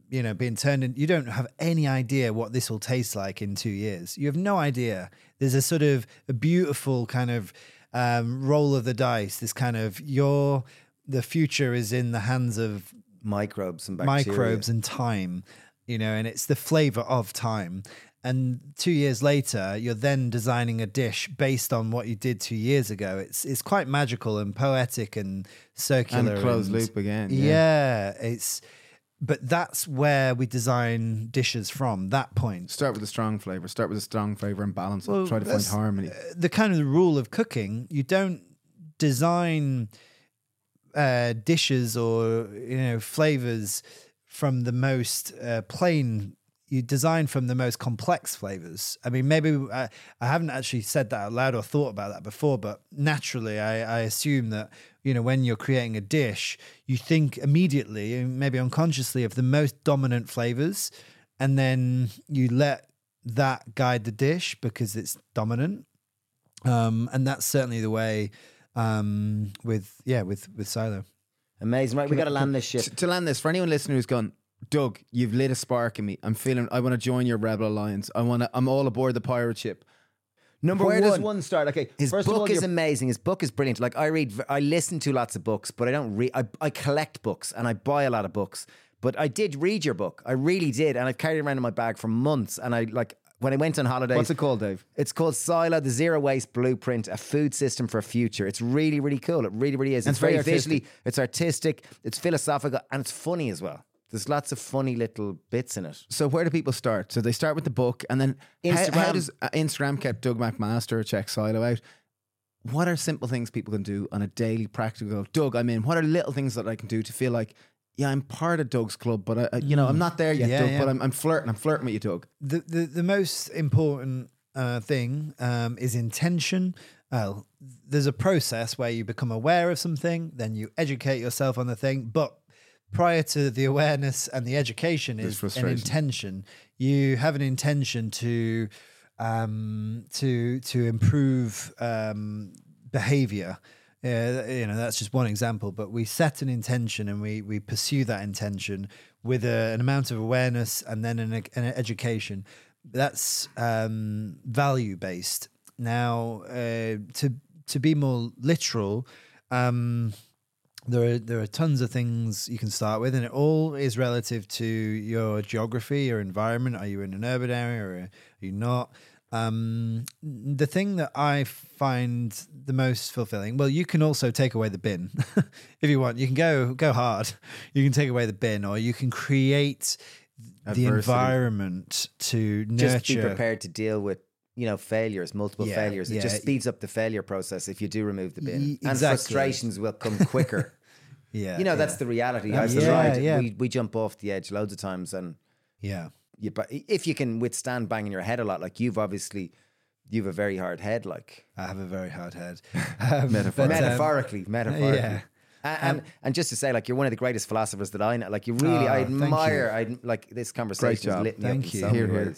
S3: you know being turned in you don't have any idea what this will taste like in two years you have no idea there's a sort of a beautiful kind of um, roll of the dice this kind of your the future is in the hands of
S1: Microbes and bacteria.
S3: microbes and time, you know, and it's the flavor of time. And two years later, you're then designing a dish based on what you did two years ago. It's it's quite magical and poetic and circular
S2: And closed loop again.
S3: Yeah. it's but that's where we design dishes from. That point,
S2: Start with a strong flavor. Start with a strong flavor and balance.
S3: Well,
S2: Try to find harmony.
S3: the kind of the rule of cooking, you don't design uh, dishes or you know flavors from the most uh, plain. You design from the most complex flavors. I mean, maybe uh, I haven't actually said that out loud or thought about that before, but naturally, I, I assume that you know when you're creating a dish, you think immediately, and maybe unconsciously, of the most dominant flavors, and then you let that guide the dish because it's dominant um, and that's certainly the way um, with yeah with with Silo.
S1: Amazing, right? We got to land this ship.
S2: To, to land this, for anyone listening who's gone, Doug, you've lit a spark in me. I'm feeling. I want to join your rebel alliance. I want to. I'm all aboard the pirate ship.
S1: Number one
S2: Where
S1: one.
S2: does one start? Okay,
S1: His
S2: first of
S1: book
S2: all,
S1: is amazing. His book is brilliant. Like I read, I listen to lots of books, but I don't read. I, I collect books and I buy a lot of books. But I did read your book. I really did, and I've carried it around in my bag for months. And I like when I went on holidays.
S2: What's it called, Dave?
S1: It's called Silo, the Zero Waste Blueprint, a food system for a future. It's really, really cool. It really, really is. It's
S2: very artistic.
S1: visually, it's artistic, it's philosophical, and it's funny as well. There's lots of funny little bits in it.
S2: So where do people start? So they start with the book, and then how- How,
S1: Instagram.
S2: does uh, Instagram kept Doug McMaster check Silo out? What are simple things people can do on a daily practical? Doug, I'm in. What are little things that I can do to feel like, yeah, I'm part of Doug's club, but I, I- you know, I'm not there yet,
S3: Yeah,
S2: Doug.
S3: yeah.
S2: But I'm, I'm flirting. I'm flirting with you, Doug.
S3: The the, the most important uh, thing um, is intention. Well, there's a process where you become aware of something, then you educate yourself on the thing, but prior to the awareness and the education is an intention. You have an intention to um, to to improve um, behavior. Uh, you know that's just one example, but we set an intention and we we pursue that intention with a, an amount of awareness and then an, an education. That's um, value based. Now, uh, to to be more literal, um, there are there are tons of things you can start with, and it all is relative to your geography, your environment. Are you in an urban area or are you not? Um, the thing that I find the most fulfilling, well, you can also take away the bin if you want. You can go go hard. You can take away the bin, or you can create the environment to nurture.
S1: Just be prepared to deal with you know failures, multiple
S3: Yeah,
S1: failures. It
S3: yeah.
S1: just speeds up the failure process if you do remove the bin,
S3: Y-
S1: and frustrations will come quicker.
S3: Yeah,
S1: you know
S3: yeah.
S1: that's the reality. I've
S3: Yeah, yeah.
S1: We we jump off the edge loads of times, and
S3: yeah.
S1: you, but if you can withstand banging your head a lot, like you've obviously, you've a very hard head, like
S3: I have a very hard head. Um, but, um,
S1: metaphorically, metaphorically.
S3: yeah.
S1: And, and and just to say, like you're one of the greatest philosophers that I know. Like you really, I
S3: Oh, thank you.
S1: admire. I like this conversation has
S2: job.
S1: lit me
S3: Thank
S1: up
S3: you.
S1: in so
S2: Here, here.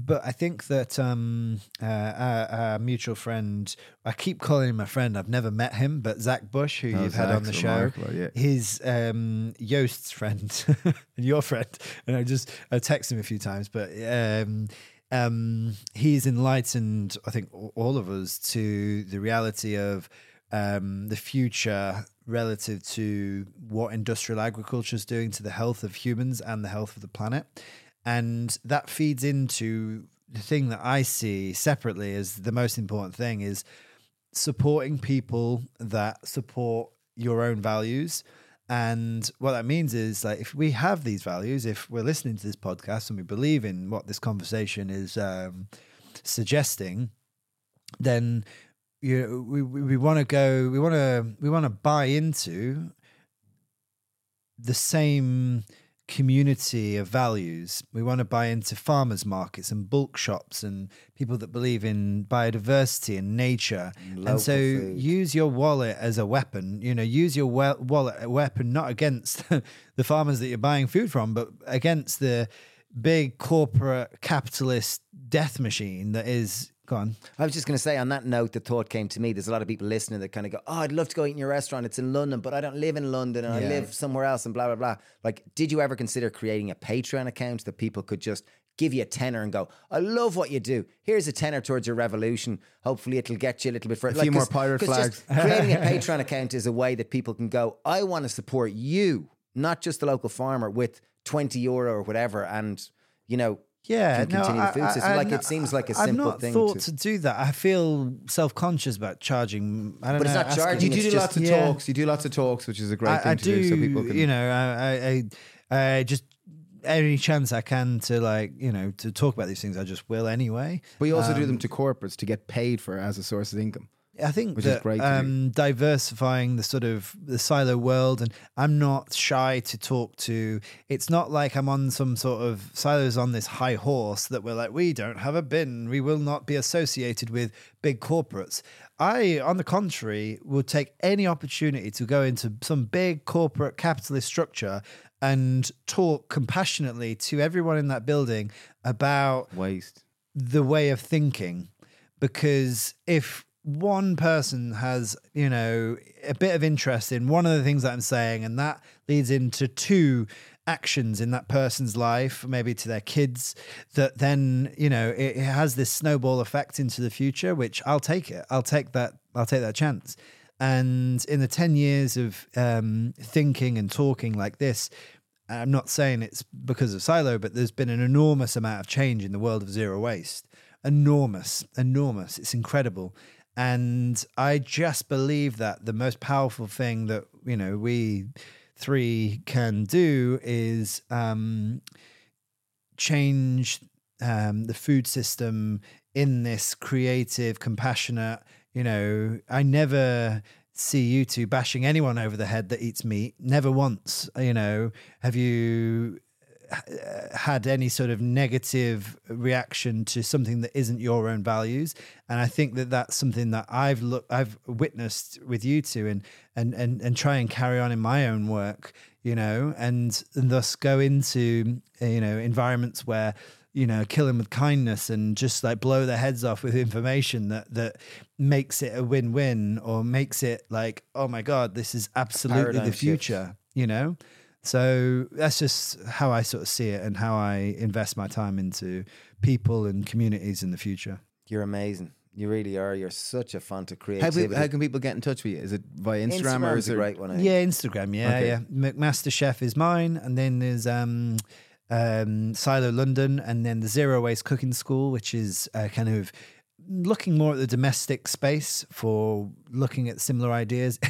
S3: But I think that um, uh, our, our mutual friend, I keep calling him a friend. I've never met him, but Zach Bush, who
S2: Oh,
S3: you've had on the show,
S2: yeah.
S3: his um, Joost's friend and your friend, and I just I texted him a few times, but um, um, he's enlightened, I think, all of us to the reality of um, the future relative to what industrial agriculture is doing to the health of humans and the health of the planet. And that feeds into the thing that I see separately as the most important thing is supporting people that support your own values. And what that means is like if we have these values, if we're listening to this podcast and we believe in what this conversation is um, suggesting, then you know, we we, we want to go we want to we want to buy into the same community of values. We want to buy into farmers markets and bulk shops and people that believe in biodiversity and nature. And,
S1: local
S3: so
S1: food.
S3: use your wallet as a weapon. You know, use your we- wallet a weapon not against the farmers that you're buying food from, but against the big corporate capitalist death machine that is gone.
S1: I was just going to say, on that note, the thought came to me. There's a lot of people listening that kind of go, "Oh, I'd love to go eat in your restaurant. It's in London, but I don't live in London, and I live somewhere else." And blah blah blah. Like, did you ever consider creating a Patreon account that people could just give you a tenner and go, "I love what you do. Here's a tenner towards your revolution. Hopefully, it'll get you a little bit further."
S2: A few more pirate
S1: flags. creating a Patreon account is a way that people can go, "I want to support you, not just the local farmer, with twenty euro or whatever," and you know.
S3: Yeah,
S1: can continue the food system. Like, it seems like a
S3: I've
S1: simple
S3: not
S1: thing
S3: thought
S1: to-
S3: to, do that. I feel self conscious about charging. I don't
S1: But it's not charging,
S2: You do
S1: just-
S2: lots of
S3: yeah.
S2: talks. You do lots of talks, which is a great
S3: I,
S2: thing
S3: I
S2: to
S3: do,
S2: do, so people can.
S3: you know, I, I, I just any chance I can to like, you know, to talk about these things, I just will anyway.
S2: but you also do
S3: Um,
S2: them to corporates to get paid for as a source of income.
S3: I think
S2: Which is
S3: that
S2: great
S3: um, diversifying the sort of the silo world, and I'm not shy to talk to. It's not like I'm on some sort of silos on this high horse that we're like, we don't have a bin, we will not be associated with big corporates. I, on the contrary, would take any opportunity to go into some big corporate capitalist structure and talk compassionately to everyone in that building about
S2: Waste.
S3: the way of thinking because if one person has you know a bit of interest in one of the things that i'm saying and that leads into two actions in that person's life maybe to their kids that then you know it, it has this snowball effect into the future which i'll take it i'll take that i'll take that chance and in the 10 years of um, thinking and talking like this I'm not saying it's because of Silo, but there's been an enormous amount of change in the world of zero waste. Enormous, enormous. It's incredible. And I just believe that the most powerful thing that, you know, we three can do is um, change um, the food system in this creative, compassionate, you know, I never see you two bashing anyone over the head that eats meat. Never once, you know. Have you had any sort of negative reaction to something that isn't your own values? And I think that that's something that I've looked I've witnessed with you two, and and and and try and carry on in my own work, you know, and, and thus go into you know environments where you know, kill them with kindness and just like blow their heads off with information that that makes it a win-win or makes it like, oh my god, this is absolutely
S1: paradigm
S3: the
S1: shift.
S3: future, you know. So that's just how I sort of see it and how I invest my time into people and communities in the future.
S1: You're amazing. You really are. You're such a font of
S2: How,
S1: creativity.
S2: pe- how can people get in touch with you? Is it via Instagram, or is it
S1: great one.
S3: Yeah, Instagram. Yeah,
S2: Okay.
S3: yeah. McMaster Chef is mine, and then there's um, um, Silo London, and then the Zero Waste Cooking School, which is uh, kind of looking more at the domestic space for looking at similar ideas.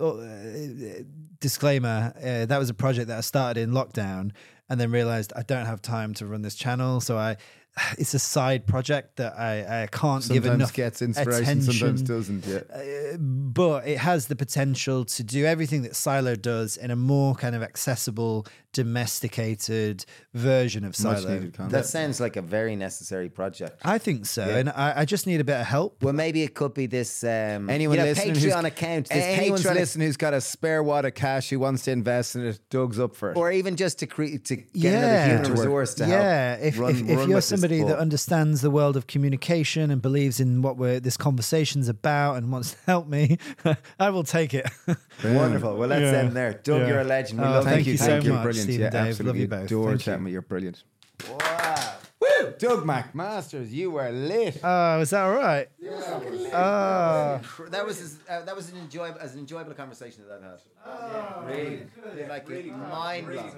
S3: Oh, uh, Disclaimer: uh, that was a project that I started in lockdown, and then realized I don't have time to run this channel, so I. It's a side project that I, I can't give
S2: Sometimes
S3: enough
S2: gets inspiration,
S3: attention
S2: sometimes doesn't. Yeah.
S3: but it has the potential to do everything that Silo does in a more kind of accessible, domesticated version of Silo.
S1: That sounds like a very necessary project.
S3: I think so, and I, I just need a bit of help.
S1: Well, maybe it could be this um,
S2: Anyone
S1: you know,
S2: listening
S1: Patreon
S2: who's,
S1: account. This
S2: anyone's
S1: Patreon
S2: listening who's got a spare wad of cash who wants to invest in it, Doug's up for it.
S1: or even just to create to get
S3: Yeah.
S1: another human
S3: To
S2: work.
S1: resource to
S3: yeah,
S1: help.
S3: if,
S2: run-
S3: if, if you're somebody that understands the world of communication and believes in what we're this conversation's about and wants to help me, I will take it.
S1: Wonderful. Well, let's
S3: Yeah.
S1: end there. Doug,
S3: Yeah.
S1: you're a legend. We
S3: Oh,
S1: love
S3: thank you so
S2: Thank you.
S3: Much,
S2: Brilliant.
S3: Steve
S2: yeah,
S3: and Dave.
S2: absolutely.
S3: Love you both.
S2: Adore
S3: Thank
S2: chatting with you. You're brilliant.
S1: Wow.
S2: Woo! Doug McMasters, you were lit.
S3: Oh, is that all right? Oh.
S1: That was as, uh, that was an enjoyable as an enjoyable conversation that I've had. Yeah, really, like mind blowing.